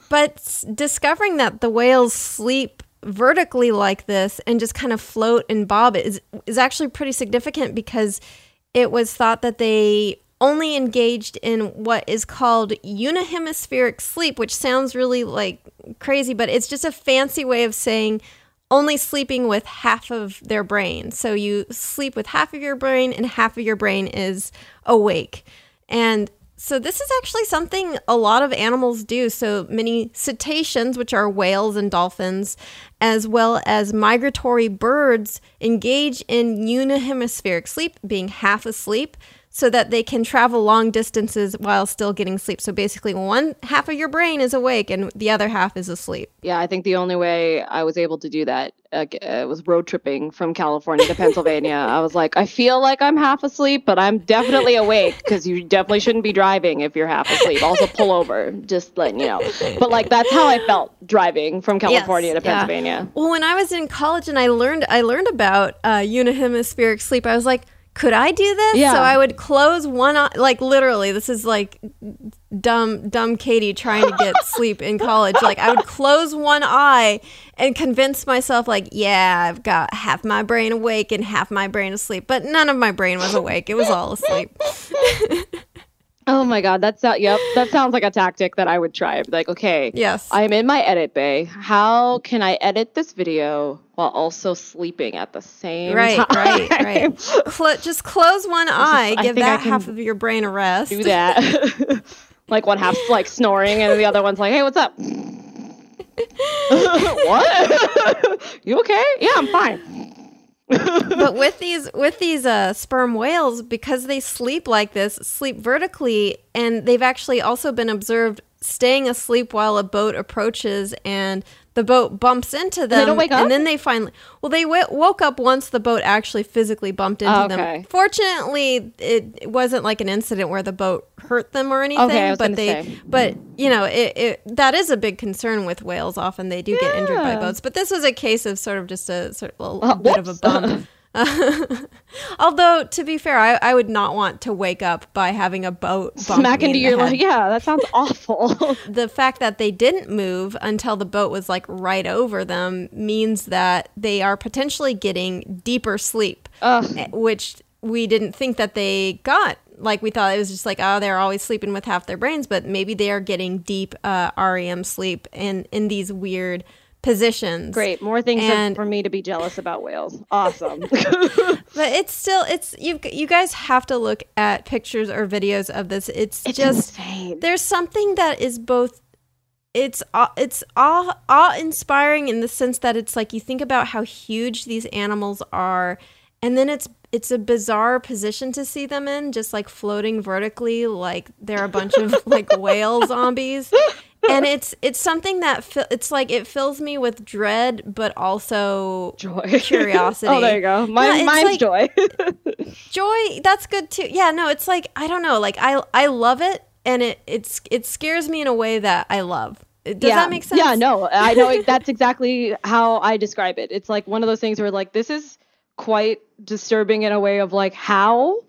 but discovering that the whales sleep vertically like this and just kind of float and bob is is actually pretty significant because it was thought that they only engaged in what is called unihemispheric sleep, which sounds really like crazy, but it's just a fancy way of saying only sleeping with half of their brain. So you sleep with half of your brain, and half of your brain is awake. And so this is actually something a lot of animals do. So many cetaceans, which are whales and dolphins, as well as migratory birds, engage in unihemispheric sleep, being half asleep so that they can travel long distances while still getting sleep. So basically, one half of your brain is awake and the other half is asleep. Yeah, I think the only way I was able to do that uh, uh was road tripping from California to Pennsylvania. I was like, I feel like I'm half asleep, but I'm definitely awake because you definitely shouldn't be driving if you're half asleep. Also, pull over, just letting you know. But like, that's how I felt driving from California yes, to Pennsylvania. Yeah. Well, when I was in college and I learned, I learned about uh, unihemispheric sleep. I was like could I do this? Yeah. So I would close one eye, like literally, this is like dumb, dumb Katie trying to get sleep in college. Like I would close one eye and convince myself, like, yeah, I've got half my brain awake and half my brain asleep. But none of my brain was awake. It was all asleep. Oh my god, that's uh, yep. That sounds like a tactic that I would try. like, okay, yes, I'm in my edit bay. How can I edit this video while also sleeping at the same right, time? Right, right, Cl- just close one eye, just, give that half of your brain a rest. Do that. like one half's like snoring, and the other one's like, "Hey, what's up?" what? you okay? Yeah, I'm fine but with these with these uh, sperm whales, because they sleep like this, sleep vertically, and they've actually also been observed staying asleep while a boat approaches and the boat bumps into them. They don't wake up? And then they finally, well, they w- woke up once the boat actually physically bumped into okay. them. Fortunately, it, it, wasn't like an incident where the boat hurt them or anything. Okay, but they, say. but you know, it, it, that is a big concern with whales. Often they do yeah. get injured by boats. But this was a case of sort of just a sort of a, uh, bit of a bump. Although, to be fair, I, I would not want to wake up by having a boat smack into your head. Yeah, that sounds awful. the fact that they didn't move until the boat was like right over them means that they are potentially getting deeper sleep, Ugh. Eh, which we didn't think that they got. Like we thought it was just like, oh, they're always sleeping with half their brains, but maybe they are getting deep uh, REM sleep in in these weird positions. Great, more things and, for me to be jealous about whales. Awesome. but it's still it's you you guys have to look at pictures or videos of this. It's, it's just insane. there's something that is both it's uh, it's awe, awe inspiring in the sense that it's like you think about how huge these animals are and then it's it's a bizarre position to see them in just like floating vertically like they're a bunch of like whale zombies and it's it's something that fi- it's like it fills me with dread, but also joy, curiosity. oh, there you go. Mine, Yeah, mine's like- joy. joy that's good too yeah no it's like i don't know like i i love it and it it's it scares me in a way that i love does yeah. that make sense Yeah, no, I know that's exactly how I describe it. It's like one of those things where like this is quite disturbing in a way of like how,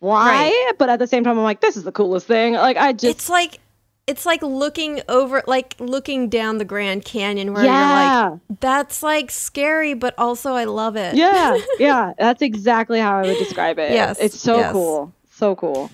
why, but at the same time I'm like this is the coolest thing. Like I just it's like it's like looking over like looking down the grand canyon where Yeah. you're like that's like scary but also i love it yeah, yeah, that's exactly how I would describe it. Yes, it's so yes. cool, so cool.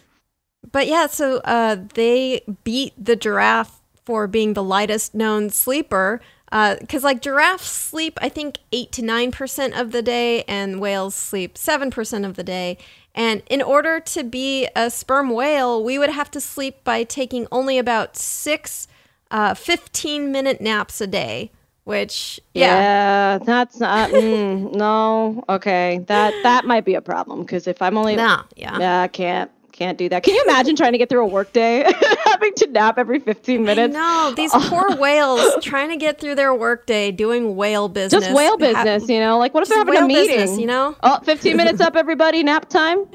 But yeah, so uh, they beat the giraffe for being the lightest known sleeper. Because, like, giraffes sleep, I think, 8 to 9% of the day, and whales sleep 7% of the day. And in order to be a sperm whale, we would have to sleep by taking only about six 15 minute naps a day, which, yeah. Yeah, that's not. mm, no, okay, that that might be a problem because if I'm only Nah, yeah. yeah, I can't can't do that. Can you imagine trying to get through a workday, having to nap every 15 minutes? No, these poor whales trying to get through their workday doing whale business. Just whale Ha- business, you know? Like, what if they're having a meeting? business, you know? Oh, 15 minutes up, everybody, nap time.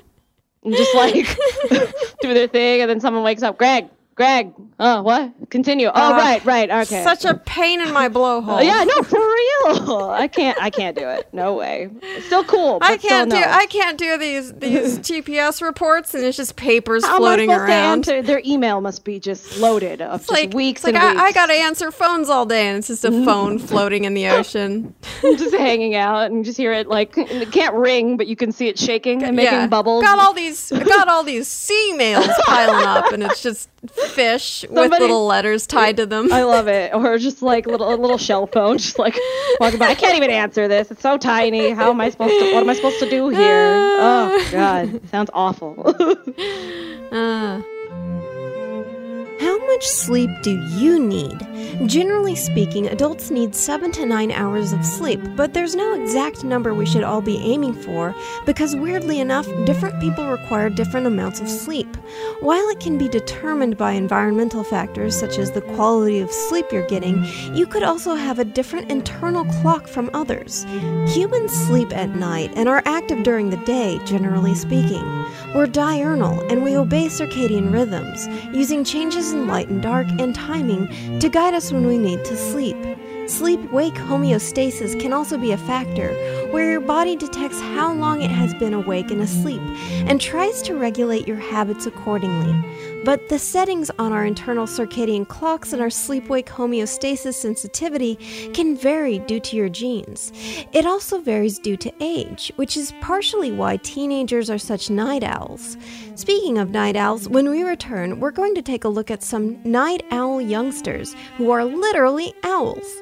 And just like do their thing, and then someone wakes up. Greg, Greg, oh, what? Continue. Oh, Uh, right, right, okay. Such a pain in my blowhole. Oh, yeah, no, for real. I can't. I can't do it. No way. It's still cool. But I can't do. I can't do these these TPS reports and it's just papers How floating am I supposed around. to answer? Their email must be just loaded of It's just like weeks like and I, I gotta answer phones all day and it's just a phone floating in the ocean. just hanging out and just hear it like it can't ring, but you can see it shaking and making yeah. bubbles. Got all these got all these sea mails piling up and it's just fish with little letters tied to them. I love it. Or just like little a little shell phone, just like walking by. I can't even answer this. It's so tiny. How am I supposed to? What am I supposed to do here? Oh God, sounds awful. Uh. How much sleep do you need? Generally speaking, adults need 7 to 9 hours of sleep, but there's no exact number we should all be aiming for because, weirdly enough, different people require different amounts of sleep. While it can be determined by environmental factors such as the quality of sleep you're getting, you could also have a different internal clock from others. Humans sleep at night and are active during the day, generally speaking. We're diurnal and we obey circadian rhythms, using changes light and dark and timing to guide us when we need to sleep. Sleep wake homeostasis can also be a factor, where your body detects how long it has been awake and asleep and tries to regulate your habits accordingly. But the settings on our internal circadian clocks and our sleep wake homeostasis sensitivity can vary due to your genes. It also varies due to age, which is partially why teenagers are such night owls. Speaking of night owls, when we return, we're going to take a look at some night owl youngsters who are literally owls.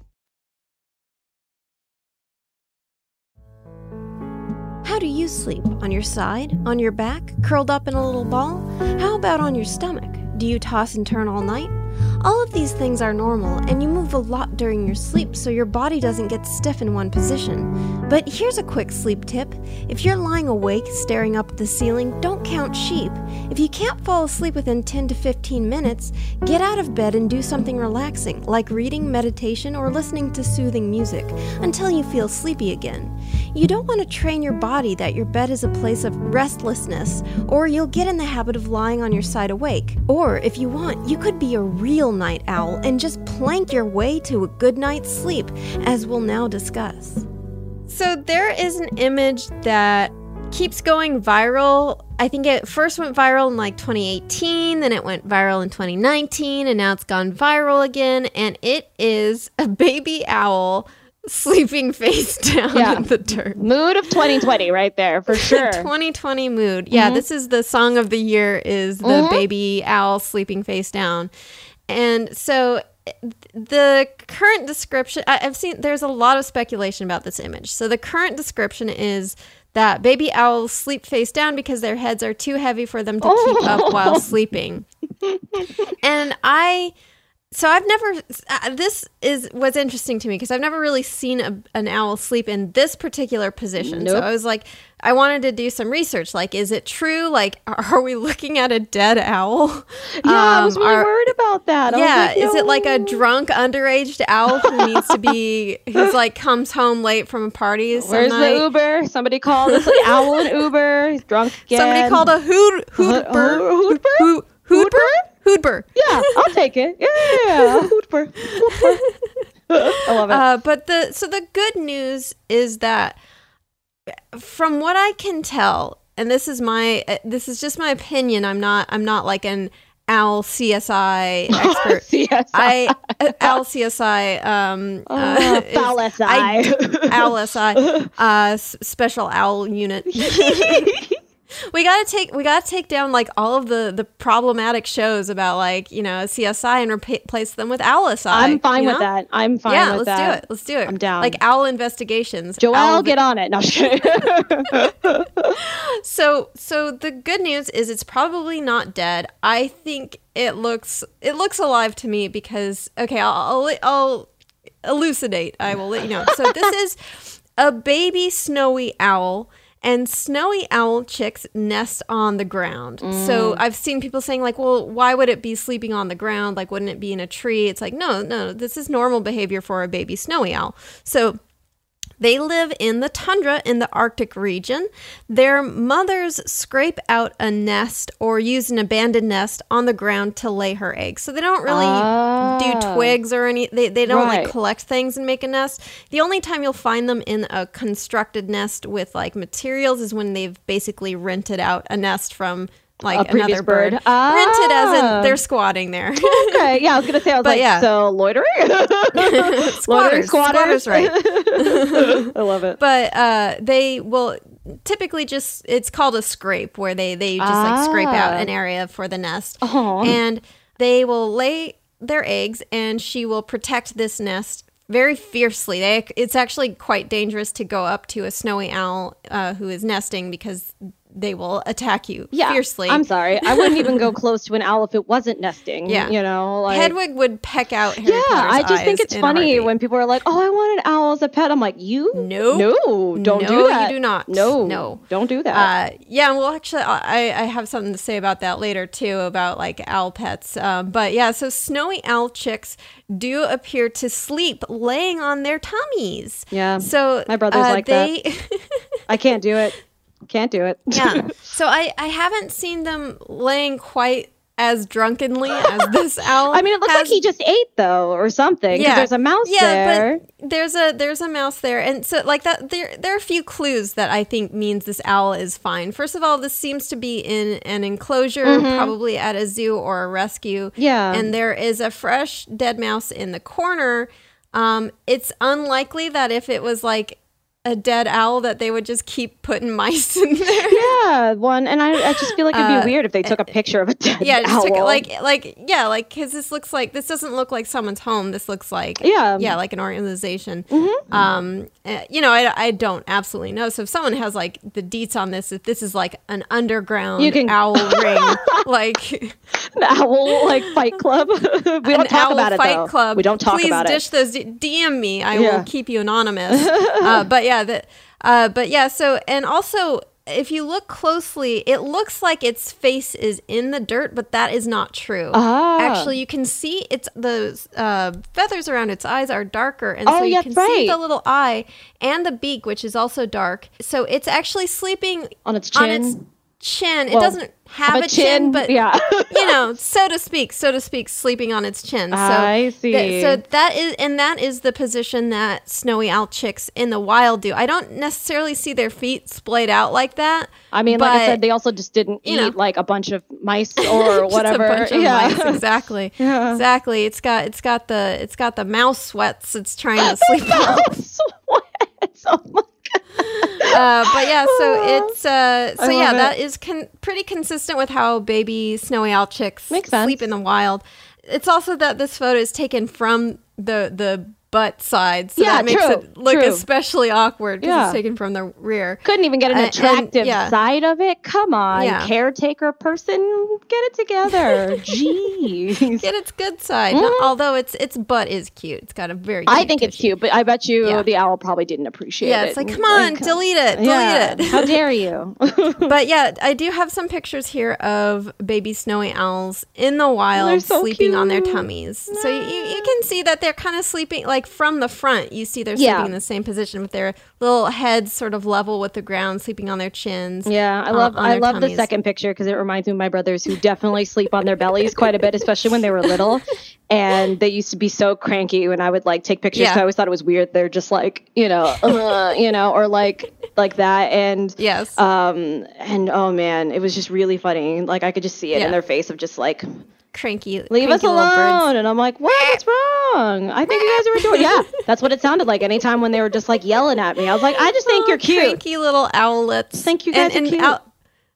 How do you sleep? On your side? On your back? Curled up in a little ball? How about on your stomach? Do you toss and turn all night? All of these things are normal, and you move a lot during your sleep so your body doesn't get stiff in one position. But here's a quick sleep tip if you're lying awake staring up at the ceiling, don't count sheep. If you can't fall asleep within 10 to 15 minutes, get out of bed and do something relaxing, like reading, meditation, or listening to soothing music, until you feel sleepy again. You don't want to train your body that your bed is a place of restlessness, or you'll get in the habit of lying on your side awake. Or, if you want, you could be a real night owl and just plank your way to a good night's sleep, as we'll now discuss. So, there is an image that keeps going viral. I think it first went viral in like 2018, then it went viral in 2019, and now it's gone viral again. And it is a baby owl sleeping face down yeah. in the dirt. Mood of 2020 right there for sure. 2020 mood. Yeah, mm-hmm. this is the song of the year is the mm-hmm. baby owl sleeping face down. And so the current description I've seen there's a lot of speculation about this image. So the current description is that baby owls sleep face down because their heads are too heavy for them to oh. keep up while oh. sleeping. and I so I've never. Uh, this is what's interesting to me because I've never really seen a, an owl sleep in this particular position. Nope. So I was like, I wanted to do some research. Like, is it true? Like, are we looking at a dead owl? Yeah, um, I was really are, worried about that. yeah, like, no. is it like a drunk underage owl who needs to be who's like comes home late from a party? Where's night? the Uber? Somebody called this like owl and Uber. He's drunk again. Somebody called a hoot hoot hoot hoot hoot Hoodber. Yeah, I'll take it. Yeah. Hoodbur I love it. Uh, but the so the good news is that from what I can tell, and this is my uh, this is just my opinion. I'm not I'm not like an owl CSI expert. CSI. I uh, owl CSI. Um, oh, uh, owl SI. I, owl SI. Uh, special owl unit we gotta take we gotta take down like all of the the problematic shows about like you know CSI and replace them with Alice. I'm fine with know? that. I'm fine. Yeah, let's that. do it. Let's do it. I'm down. Like Owl Investigations. Joelle, owl get on it. No, so so the good news is it's probably not dead. I think it looks it looks alive to me because okay, I'll I'll, I'll elucidate. I will let you know. So this is a baby snowy owl and snowy owl chicks nest on the ground. Mm. So I've seen people saying like, "Well, why would it be sleeping on the ground? Like wouldn't it be in a tree?" It's like, "No, no, this is normal behavior for a baby snowy owl." So they live in the tundra in the Arctic region. Their mothers scrape out a nest or use an abandoned nest on the ground to lay her eggs. So they don't really do ah. twigs or any they, they don't right. like collect things and make a nest. The only time you'll find them in a constructed nest with like materials is when they've basically rented out a nest from like another bird. bird. Ah. Rented as in ah. they're squatting there. okay. Yeah, I was gonna say I was but like, yeah. so loitering? squatters, squatters, right. I love it. But uh, they will typically just it's called a scrape where they they just ah. like scrape out an ah. area for the nest. Uh-huh. And they will lay their eggs and she will protect this nest very fiercely. They, it's actually quite dangerous to go up to a snowy owl uh, who is nesting because they will attack you yeah, fiercely. I'm sorry. I wouldn't even go close to an owl if it wasn't nesting. Yeah. You know, like Hedwig would peck out Harry Yeah, Potter's I just think it's funny when people are like, Oh, I want an owl as a pet. I'm like, You No. No, don't no, do that. You do not. No. No. Don't do that. Uh, yeah, well actually I, I have something to say about that later too, about like owl pets. Um, but yeah, so snowy owl chicks do appear to sleep laying on their tummies. Yeah. So my brother's uh, like they... that. I can't do it. Can't do it. yeah. So I I haven't seen them laying quite as drunkenly as this owl. I mean, it looks like he just ate though, or something. Yeah, there's a mouse there. yeah, there. But there's a there's a mouse there, and so like that. There there are a few clues that I think means this owl is fine. First of all, this seems to be in an enclosure, mm-hmm. probably at a zoo or a rescue. Yeah, and there is a fresh dead mouse in the corner. Um, it's unlikely that if it was like a dead owl that they would just keep putting mice in there. Yeah, one, and I, I just feel like it'd be uh, weird if they took a picture of a dead yeah, owl. Took, like like yeah, like because this looks like this doesn't look like someone's home. This looks like yeah, yeah, like an organization. Mm-hmm. Um, uh, you know, I, I don't absolutely know. So if someone has like the deets on this, if this is like an underground you can... owl ring, like an owl like Fight Club, we don't talk about it though. Club. We don't talk Please about it. Please dish those. DM me. I yeah. will keep you anonymous. uh, but yeah, that. Uh, but yeah, so and also if you look closely, it looks like its face is in the dirt, but that is not true. Ah. Actually, you can see it's the uh, feathers around its eyes are darker, and oh, so you can right. see the little eye and the beak, which is also dark. So it's actually sleeping on its chin. On its chin. Well, it doesn't have, have a, chin, chin, but yeah, you know, so to speak, so to speak, sleeping on its chin. So I see. Th- so that is, and that is the position that snowy owl chicks in the wild do. I don't necessarily see their feet splayed out like that. I mean, but, like I said, they also just didn't eat know, like a bunch of mice or whatever. yeah, mice, exactly, yeah. exactly. It's got it's got the it's got the mouse sweats. It's trying to sleep. mouse sweats. Oh my uh, but yeah, so it's uh, so yeah, it. that is con- pretty consistent with how baby snowy owl chicks sleep in the wild. It's also that this photo is taken from the the butt side. So yeah, that makes true, it look true. especially awkward because yeah. it's taken from the rear. Couldn't even get an attractive and, yeah. side of it. Come on, caretaker person, get it together. Jeez, get its good side. Mm-hmm. Although its its butt is cute. It's got a very. I think it's cute, but I bet you the owl probably didn't appreciate it. Yeah, it's like, come on, like, delete it, delete it. How dare you? but yeah, I do have some pictures here of baby snowy owls in the wild so sleeping cute. on their tummies. So you, you can see that they're kind of sleeping like like from the front, you see they're sleeping yeah. in the same position with their little heads sort of level with the ground, sleeping on their chins. Yeah, I love I love tummies. the second picture because it reminds me of my brothers who definitely sleep on their bellies quite a bit, especially when they were little. And they used to be so cranky when I would like take pictures. Yeah. So I always thought it was weird. They're just like you know, uh, you know, or like like that. And yes, um, and oh man, it was just really funny. Like I could just see it yeah. in their face of just like cranky. Leave cranky us alone. And I'm like, what? What's wrong? I think you guys are doing. Yeah, that's what it sounded like. Anytime when they were just like yelling at me, I was like, I just think oh, you're cute. Cranky little owlets. Thank you guys and, and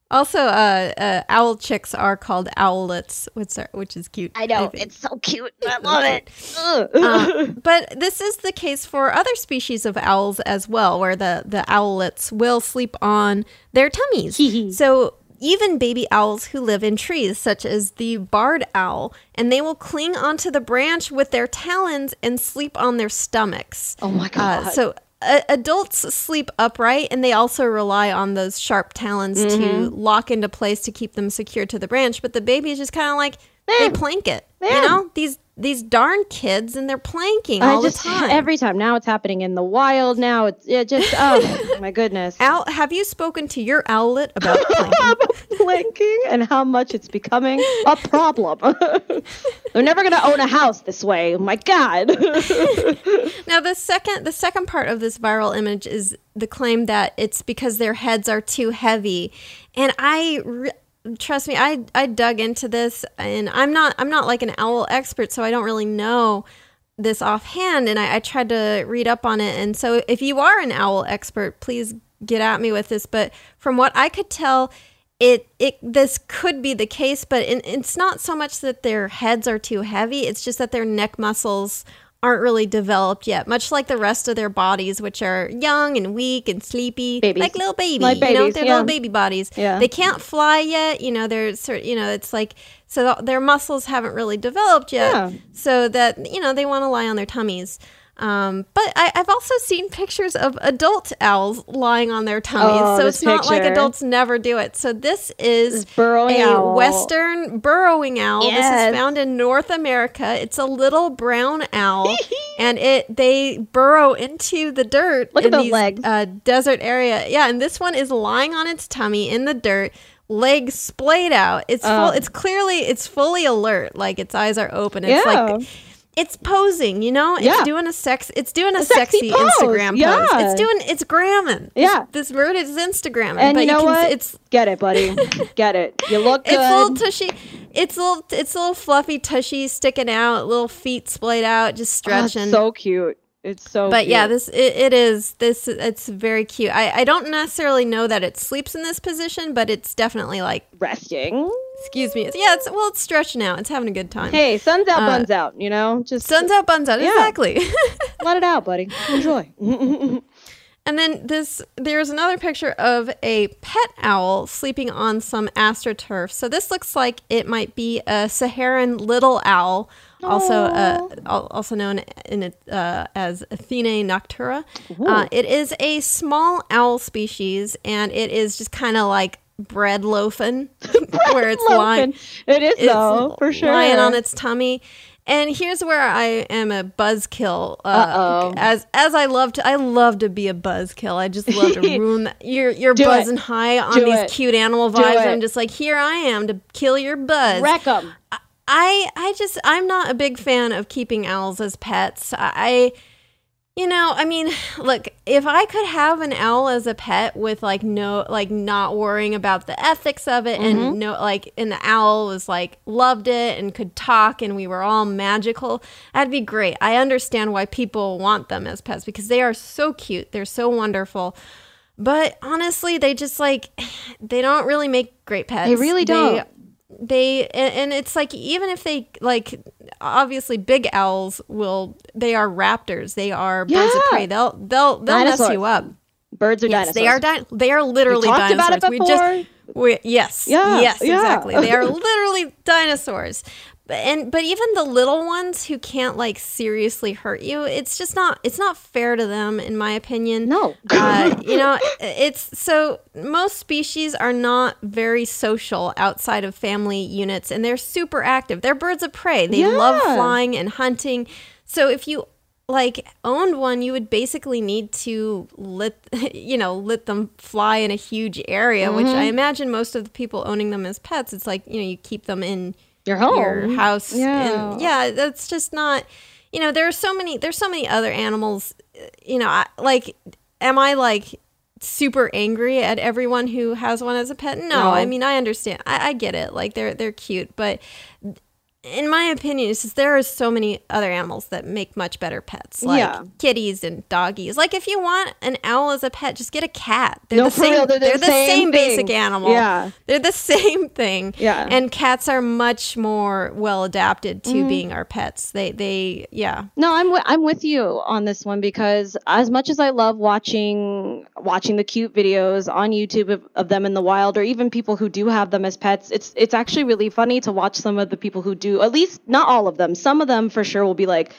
also, uh, uh, owl chicks are called owlets, which are, which is cute. I know it's so cute. I love it. uh, but this is the case for other species of owls as well, where the the owlets will sleep on their tummies. so even baby owls who live in trees, such as the barred owl, and they will cling onto the branch with their talons and sleep on their stomachs. Oh my uh, God. Uh, so uh, adults sleep upright and they also rely on those sharp talons mm-hmm. to lock into place to keep them secure to the branch. But the baby is just kind of like, they plank it. You know, these these darn kids and they're planking all just, the time. Every time. Now it's happening in the wild. Now it's it just oh my goodness. Owl, have you spoken to your owlet about planking? planking and how much it's becoming a problem. they're never gonna own a house this way. Oh, my God. now the second the second part of this viral image is the claim that it's because their heads are too heavy. And I re- trust me, I I dug into this, and I'm not I'm not like an owl expert, so I don't really know this offhand. And I, I tried to read up on it. And so, if you are an owl expert, please get at me with this. But from what I could tell, it it this could be the case, but it, it's not so much that their heads are too heavy. It's just that their neck muscles aren't really developed yet, much like the rest of their bodies, which are young and weak and sleepy, babies. like little babies. Like babies, you know, they're yeah. little baby bodies. Yeah. They can't fly yet. You know, they're sort. You know, it's like so their muscles haven't really developed yet. Yeah. So that you know they want to lie on their tummies. Um, but I, have also seen pictures of adult owls lying on their tummies, oh, so it's not like adults never do it. So this is this burrowing a owl. western burrowing owl. Yes. This is found in North America. It's a little brown owl, and it they burrow into the dirt. Look in at these, legs. Uh, desert area, yeah. And this one is lying on its tummy in the dirt legs splayed out. It's full. Oh. It's clearly. It's fully alert. Like its eyes are open. It's Yeah. like. It's posing, you know. It's Yeah. doing a sex. It's doing a, A sexy sexy, pose, Instagram yeah. It's doing. It's gramming. Yeah. This, this bird is Instagramming. And but you know can, what? It's Get it, buddy. Get it. You look good. it's a little tushy. It's a little. It's a little fluffy tushy sticking out. Little feet splayed out, just Oh, stretching. so cute. It's so. but yeah, this it, it is. This it's very cute. I I don't necessarily know that it sleeps in this position, but it's definitely like resting. excuse me. It's, yeah, it's well, it's stretching out. It's having a good time. Hey, sun's out, Uh, buns out. You know, just Sun's out, buns out. Yeah. Exactly. let it out, buddy. Enjoy. And then this, there's another picture of a pet owl sleeping on some astroturf. So this looks like it might be a Saharan little owl, also uh, also known in it, uh, as Athene noctua. Uh, it is a small owl species, and it is just kind of like bread loafing, where it's lying. It is It's though, for sure. lying on its tummy. And here's where I am a buzzkill. Uh, As as I love to, I love to be a buzzkill. I just love to ruin that. You're you're Do it. buzzing high on Do these it. cute animal Do vibes. it. I'm just like, here I am to kill your buzz. Wreck 'em. I I I just I'm not a big fan of keeping owls as pets. I you know, I mean, look, if I could have an owl as a pet with like no like not worrying about the ethics of it Mm-hmm. and no like and the owl was like loved it and could talk and we were all magical, that'd be great. I understand why people want them as pets because they are so cute. They're so wonderful. But honestly, they just like they don't really make great pets. They really don't. They and, and it's like even if they like obviously big owls will they are raptors. They are birds of prey. They'll they'll they'll mess you up. Birds are Yes, dinosaurs. they are di- they are literally talked about dinosaurs. it We before. just we, yes. Yeah, yes, yeah. exactly. They are literally dinosaurs. But and but even the little ones who can't like seriously hurt you, it's just not it's not fair to them in my opinion. No. uh, you know, it's so most species are not very social outside of family units and they're super active. They're birds of prey. They love flying and hunting. So if you like owned one, you would basically need to let you know let them fly in a huge area, which Mm-hmm. I imagine most of the people owning them as pets, it's like you know you keep them in Your home. your house. Yeah. and yeah, that's just not. You know, there are so many. There's so many other animals. uh, You know, I, like, am I like super angry at everyone who has one as a pet? No, No. I mean I understand. I, I get it. Like they're they're cute, but in my opinion, it's just there are so many other animals that make much better pets, like Yeah. kitties and doggies. Like if you want an owl as a pet, just get a cat. They're No, the same. real, they're the the same same basic animal. Yeah. they're the same thing. Yeah. and cats are much more well adapted to Mm-hmm. being our pets. They they yeah. No, I'm wi- I'm with you on this one because as much as I love watching watching the cute videos on YouTube of, of them in the wild, or even people who do have them as pets, it's it's actually really funny to watch some of the people who do. At least not all of them. Some of them for sure will be like,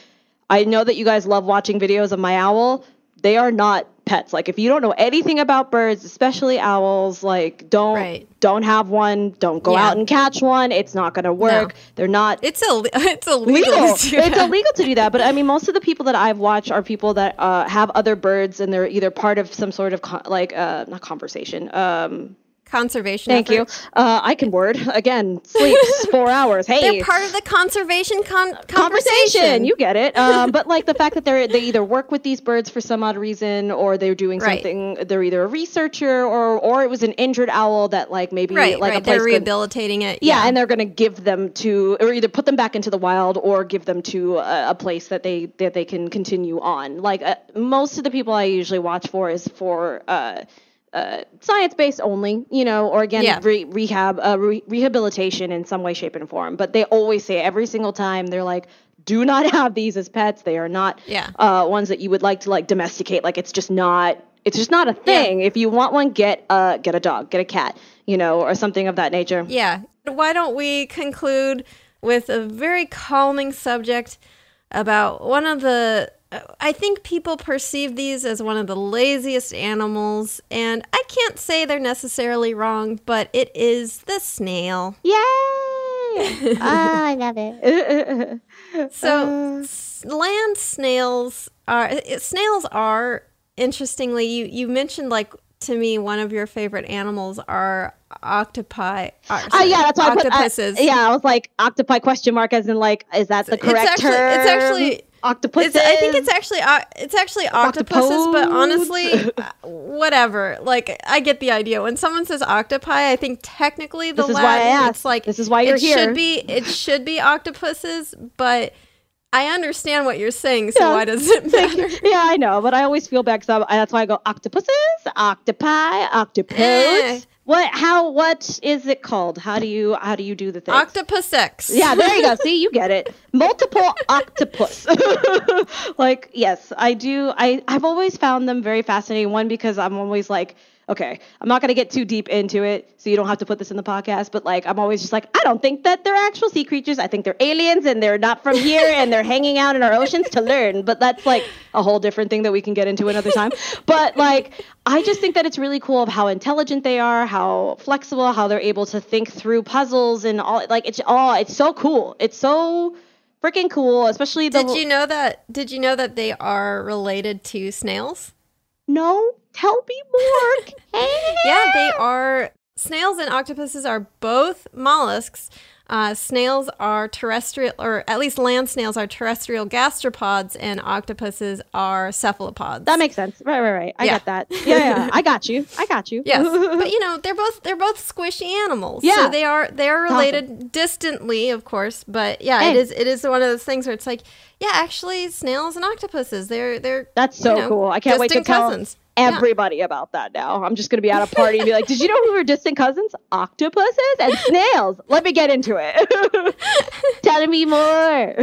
I know that you guys love watching videos of my owl. They are not pets. Like if you don't know anything about birds, especially owls, like don't Right. don't have one. Don't go Yeah. out and catch one. It's not going to work. They're not It's a it's illegal. legal. to It's illegal to do that. But I mean, most of the people that I've watched are people that uh, have other birds, and they're either part of some sort of con- like uh, not conversation. Um, Conservation. thank you. Uh, I can word again. Sleeps four hours. Hey, They're part of the conservation con- conversation. conversation. You get it. Um, but like the fact that they're they either work with these birds for some odd reason, or they're doing Right. something. They're either a researcher, or or it was an injured owl that like maybe right, like right. They're could- rehabilitating it. yeah, and they're going to give them to, or either put them back into the wild, or give them to a, a place that they that they can continue on. Like uh, most of the people I usually watch for is for uh, uh, science based only, you know, or again Yeah. re- rehab, uh, re- rehabilitation in some way, shape, and form. But they always say every single time they're like. Do not have these as pets. They are not Yeah. uh, ones that you would like to like domesticate. Like it's just not. It's just not a thing. If you want one, get a, get a dog, get a cat, you know, or something of that nature. Yeah. Why don't we conclude with a very calming subject about one of the. I think people perceive these as one of the laziest animals, and I can't say they're necessarily wrong, but it is the snail. Yay! oh, I love it. So, s- land snails are uh, snails are interestingly. You you mentioned like to me one of your favorite animals are octopi. Oh uh, yeah, that's why octopuses. I put, uh, yeah, I was like octopi question mark as in like is that the correct it's actually, term? It's actually octopuses. I think it's actually uh, it's actually octopuses, Octopode? but honestly, uh, whatever. Like I get the idea. When someone says octopi, I think technically the this Latin it's like this is why you're it here. Should be it should be octopuses, but I understand what you're saying, so yeah. why does it matter? yeah, I know, but I always feel bad because that's why I go octopuses, octopi, octopus. Eh. What? How? What is it called? How do you? How do you do the thing? Octopus X. Yeah, there you go. See, you get it. Multiple octopus. like, yes, I do. I I've always found them very fascinating. One because I'm always like okay, I'm not going to get too deep into it, so you don't have to put this in the podcast, but like, I'm always just like, I don't think that they're actual sea creatures. I think they're aliens and they're not from here and they're hanging out in our oceans to learn. But that's like a whole different thing that we can get into another time. But like, I just think that it's really cool of how intelligent they are, how flexible, how they're able to think through puzzles and all. Like, it's all, it's so cool. It's so freaking cool, especially the. Did you know that? Did you know that they are related to snails? No. Tell me more. yeah, they are. Snails and octopuses are both mollusks. Uh, snails are terrestrial, or at least land snails are terrestrial gastropods, and octopuses are cephalopods. That makes sense. Right, right, right. I yeah. get that. Yeah, yeah. I got you. I got you. Yes, but you know they're both they're both squishy animals. Yeah, so they are they are related awesome. distantly, of course. But yeah, hey. it is it is one of those things where it's like, yeah, actually, snails and octopuses they're they're that's so you know, cool. I can't wait to tell. Cousins everybody yeah. about that now. I'm just going to be at a party and be like, "Did you know who were distant cousins? Octopuses and snails." Let me get into it. Tell me more.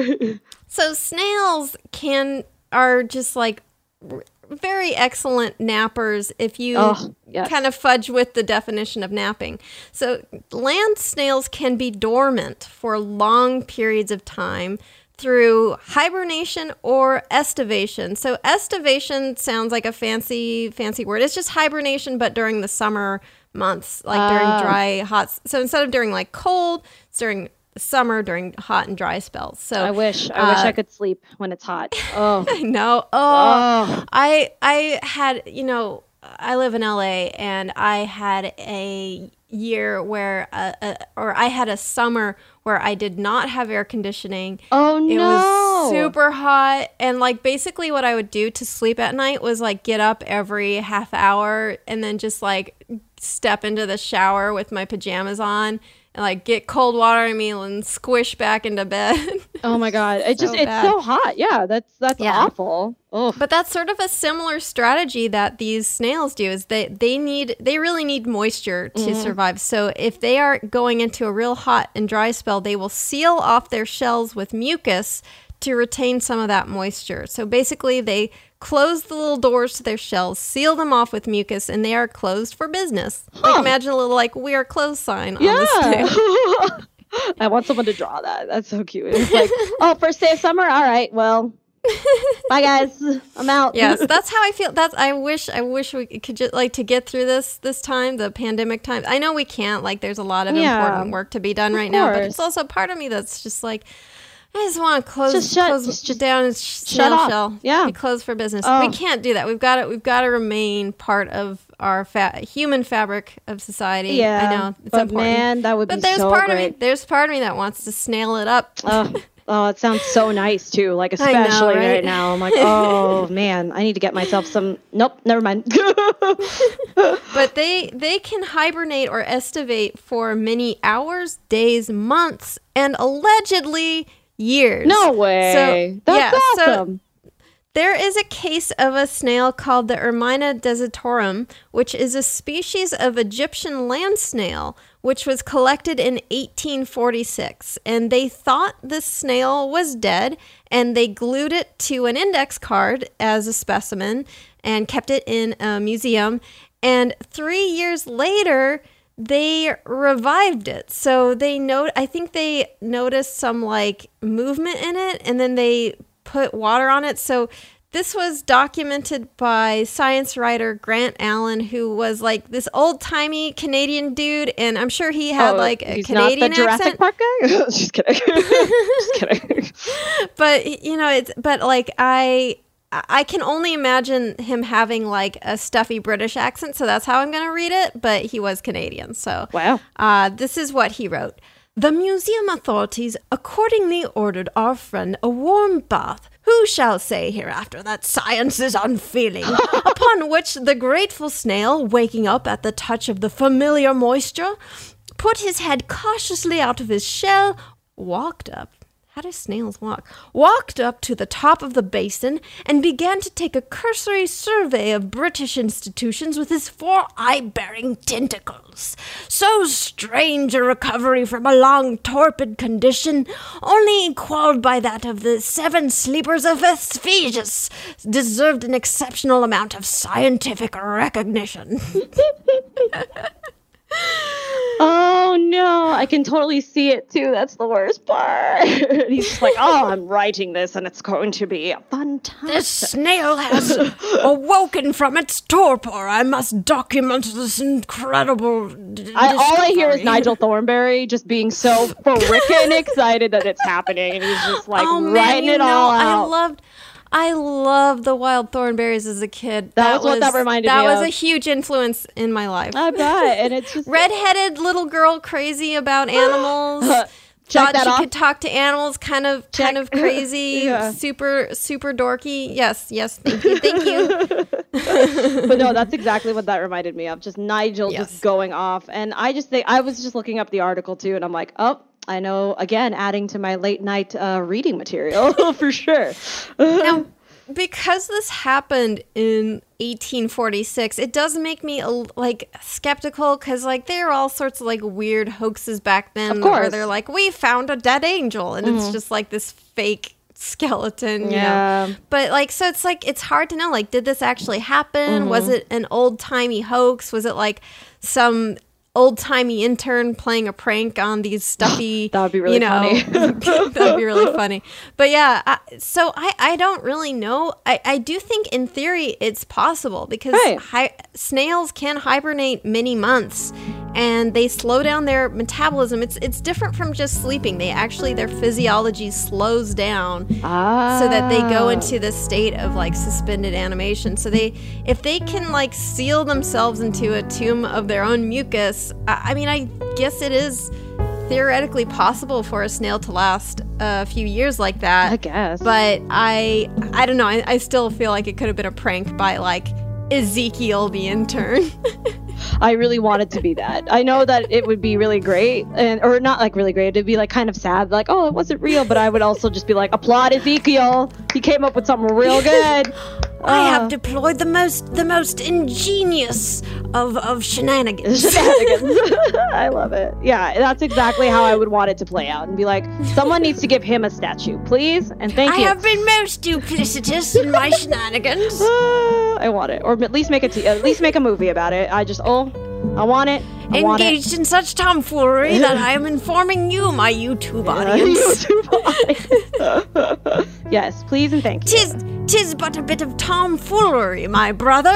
So snails can are just like very excellent nappers if you oh, yes. kind of fudge with the definition of napping. So land snails can be dormant for long periods of time through hibernation or estivation. So estivation sounds like a fancy fancy word. It's just hibernation but during the summer months, like uh. during ah. dry hot. So instead of during like cold, it's during summer during hot and dry spells. So I wish I uh, wish I could sleep when it's hot. Oh. I know. Oh, oh. I I had, you know, I live in LA and I had a year where uh, uh, or I had a summer where I did not have air conditioning. Oh no. It was super hot and like basically what I would do to sleep at night was like get up every half hour and then just like step into the shower with my pajamas on and like get cold water in me and squish back into bed. oh my god. It so just it's so hot. Yeah, that's that's yeah. awful. Ugh. But that's sort of a similar strategy that these snails do is that they need they really need moisture to mm-hmm. survive. So if they are going into a real hot and dry spell, they will seal off their shells with mucus to retain some of that moisture. So basically they close the little doors to their shells, seal them off with mucus, and they are closed for business. Huh. Like imagine a little like we are closed sign yeah. the I want someone to draw that. That's so cute. It's like, oh, first day of summer. All right, well, bye guys. I'm out. yes, that's how I feel. That's I wish I wish we could just like to get through this this time, the pandemic time. I know we can't. Like, there's a lot of yeah, important work to be done right now, but it's also part of me that's just like I just want to close, just shut, close just, down and sh- shut off. shell. Yeah, be closed for business. Oh. We can't do that. We've got to. We've got to remain part of our fa- human fabric of society. Yeah, I know. It's but important. man, that would but be there's so part great. of me. There's part of me that wants to snail it up. Oh, oh, it sounds so nice too. Like especially know, right? right? now, I'm like, oh man, I need to get myself some. Nope, never mind. but they they can hibernate or estivate for many hours, days, months, and allegedly years. No way. So, That's yeah, awesome. So there is a case of a snail called the Eremina desertorum, which is a species of Egyptian land snail, which was collected in 1846. And they thought this snail was dead, and they glued it to an index card as a specimen and kept it in a museum. And three years later, they revived it. So they note I think they noticed some like movement in it and then they put water on it. So this was documented by science writer Grant Allen, who was like this old timey Canadian dude, and I'm sure he had oh, like a Canadian not the accent. Jurassic Park guy. Just kidding. Just kidding. but you know, it's but like I I can only imagine him having like a stuffy British accent, so that's how I'm going to read it. But he was Canadian, so wow. Uh, this is what he wrote. The museum authorities accordingly ordered our friend a warm bath. Who shall say hereafter that science is unfeeling? Upon which the grateful snail, waking up at the touch of the familiar moisture, put his head cautiously out of his shell, walked up how do snails walk? Walked up to the top of the basin and began to take a cursory survey of British institutions with his four eye bearing tentacles. So strange a recovery from a long torpid condition, only equalled by that of the seven sleepers of Ephesus, deserved an exceptional amount of scientific recognition. oh no, I can totally see it too. That's the worst part. He's just like, oh, I'm writing this and it's going to be a fun time. This snail has awoken from its torpor. I must document this incredible. D- I, all I hear is Nigel Thornberry just being so freaking excited that it's happening, and he's just like oh, writing man, it all know, out. I loved. I love the Wild Thornberrys as a kid. That, that was, what that reminded that me That was of. a huge influence in my life. I bet, and it's just redheaded little girl crazy about animals. Check thought she off. could talk to animals, kind of, Check. kind of crazy, yeah. super, super dorky. Yes, yes, thank you, thank you. but no, that's exactly what that reminded me of. Just Nigel yes. just going off, and I just think I was just looking up the article too, and I'm like, oh, I know, again, adding to my late night uh, reading material for sure. now, because this happened in 1846, it does make me like skeptical because like there are all sorts of like weird hoaxes back then where they're like, we found a dead angel, and mm-hmm. it's just like this fake skeleton. yeah. Know? But like, so it's like it's hard to know. Like, did this actually happen? Mm-hmm. Was it an old timey hoax? Was it like some old timey intern playing a prank on these stuffy. that would be really you know, funny. that would be really funny. But yeah, I, so I, I don't really know. I, I do think in theory it's possible because right. hi, snails can hibernate many months and they slow down their metabolism. It's it's different from just sleeping. They actually their physiology slows down ah. so that they go into this state of like suspended animation. So they if they can like seal themselves into a tomb of their own mucus, I, I mean I guess it is theoretically possible for a snail to last a few years like that. I guess. But I I don't know. I, I still feel like it could have been a prank by like Ezekiel the intern. I really wanted to be that. I know that it would be really great, and or not like really great. It'd be like kind of sad, like oh, it wasn't real. But I would also just be like, applaud Ezekiel. He came up with something real good. I have uh. deployed the most the most ingenious of of shenanigans. Shenanigans. I love it. Yeah, that's exactly how I would want it to play out, and be like, someone needs to give him a statue, please, and thank I you. I have been most duplicitous in my shenanigans. Uh, I want it, or at least make a t- at least make a movie about it. I just oh, I want it. Engaged in such tomfoolery that I am informing you, my YouTube audience. YouTube audience. yes, please and thank you. Tis, tis but a bit of tomfoolery, my brother.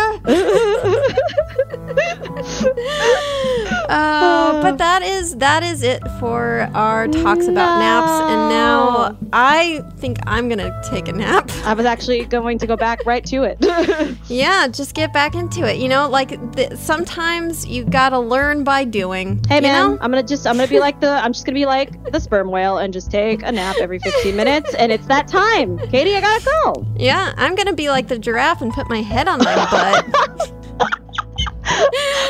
uh, but that is that is it for our talks about naps. And now I think I'm gonna take a nap. I was actually going to go back right to it. yeah, just get back into it. You know, like the, sometimes you gotta learn by doing. Hey man, know? I'm gonna just I'm gonna be like the I'm just gonna be like the sperm whale and just take a nap every 15 minutes, and it's that time. Katie, I gotta go. Yeah, I'm gonna be like the giraffe and put my head on my butt.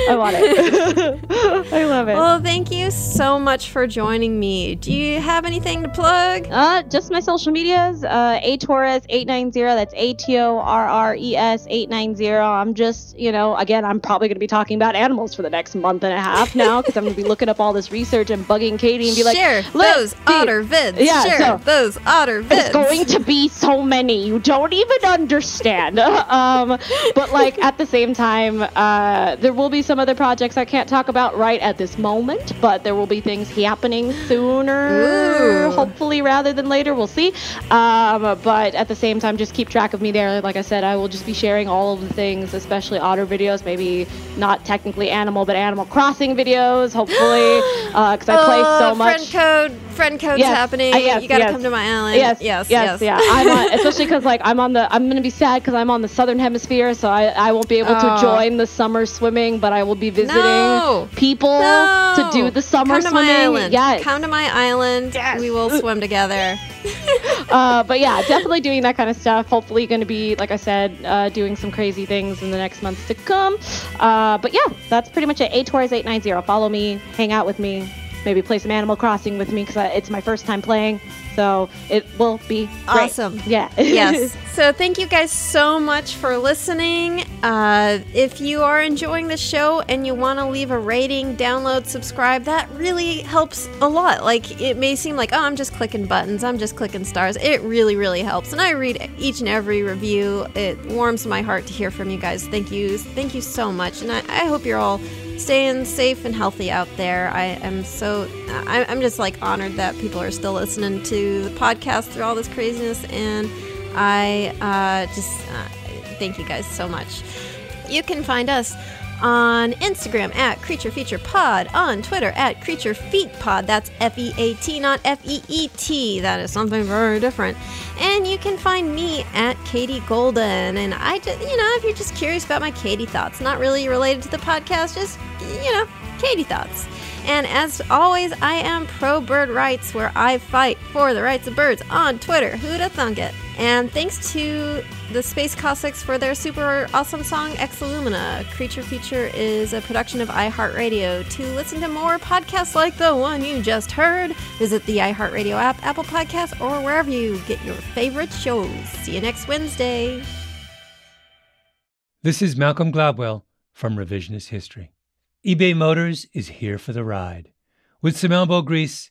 I want it. I love it. Well, thank you so much for joining me. Do you have anything to plug? Uh, just my social medias. Uh, A Torres eight nine zero. That's A T O R R E S eight nine zero. I'm just, you know, again, I'm probably going to be talking about animals for the next month and a half now because I'm going to be looking up all this research and bugging Katie and be like, share those otter vids. Yeah, share so those otter vids. It's going to be so many. You don't even understand. um, but like at the same time, uh, there will be some other projects I can't talk about right at this moment, but there will be things happening sooner, Ooh. hopefully rather than later. We'll see. Um, but at the same time, just keep track of me there. Like I said, I will just be sharing all of the things, especially otter videos, maybe not technically animal, but Animal Crossing videos, hopefully, because uh, I play so oh, much. Friend code friend code's yes. happening. Uh, yes, you got to yes. come to my island. Yes, yes, yes. yes. Yeah, I'm on, especially because like I'm on the. I'm going to be sad because I'm on the southern hemisphere, so I I won't be able oh. to join the summer swimming, but I will be visiting no. people no. to do the summer come swimming. To my island. Yes. Come to my island. Yes. We will swim together. uh, but yeah, definitely doing that kind of stuff. Hopefully, going to be like I said, uh, doing some crazy things in the next months to come. Uh, but yeah, that's pretty much it. A Torres eight nine zero. Follow me, hang out with me, maybe play some Animal Crossing with me because it's my first time playing. So it will be great. awesome. Yeah. yes. So thank you guys so much for listening. Uh, if you are enjoying the show and you want to leave a rating, download, subscribe, that really helps a lot. Like it may seem like, oh, I'm just clicking buttons, I'm just clicking stars. It really, really helps. And I read each and every review. It warms my heart to hear from you guys. Thank you. Thank you so much. And I, I hope you're all staying safe and healthy out there. I am so, I, I'm just like honored that people are still listening to the podcast through all this craziness. And I uh, just uh, thank you guys so much. You can find us on Instagram at Creature Feature Pod, on Twitter at Creature Feat Pod. That's F E A T, not F E E T. That is something very different. And you can find me at Katie Golden. And I just, you know, if you're just curious about my Katie thoughts, not really related to the podcast, just, you know, Katie thoughts. And as always, I am pro bird rights, where I fight for the rights of birds on Twitter. Who'da thunk it? And thanks to the Space Cossacks for their super awesome song Exolumina. Creature Feature is a production of iHeartRadio. To listen to more podcasts like the one you just heard, visit the iHeartRadio app, Apple Podcasts, or wherever you get your favorite shows. See you next Wednesday. This is Malcolm Gladwell from Revisionist History eBay Motors is here for the ride. With some elbow grease,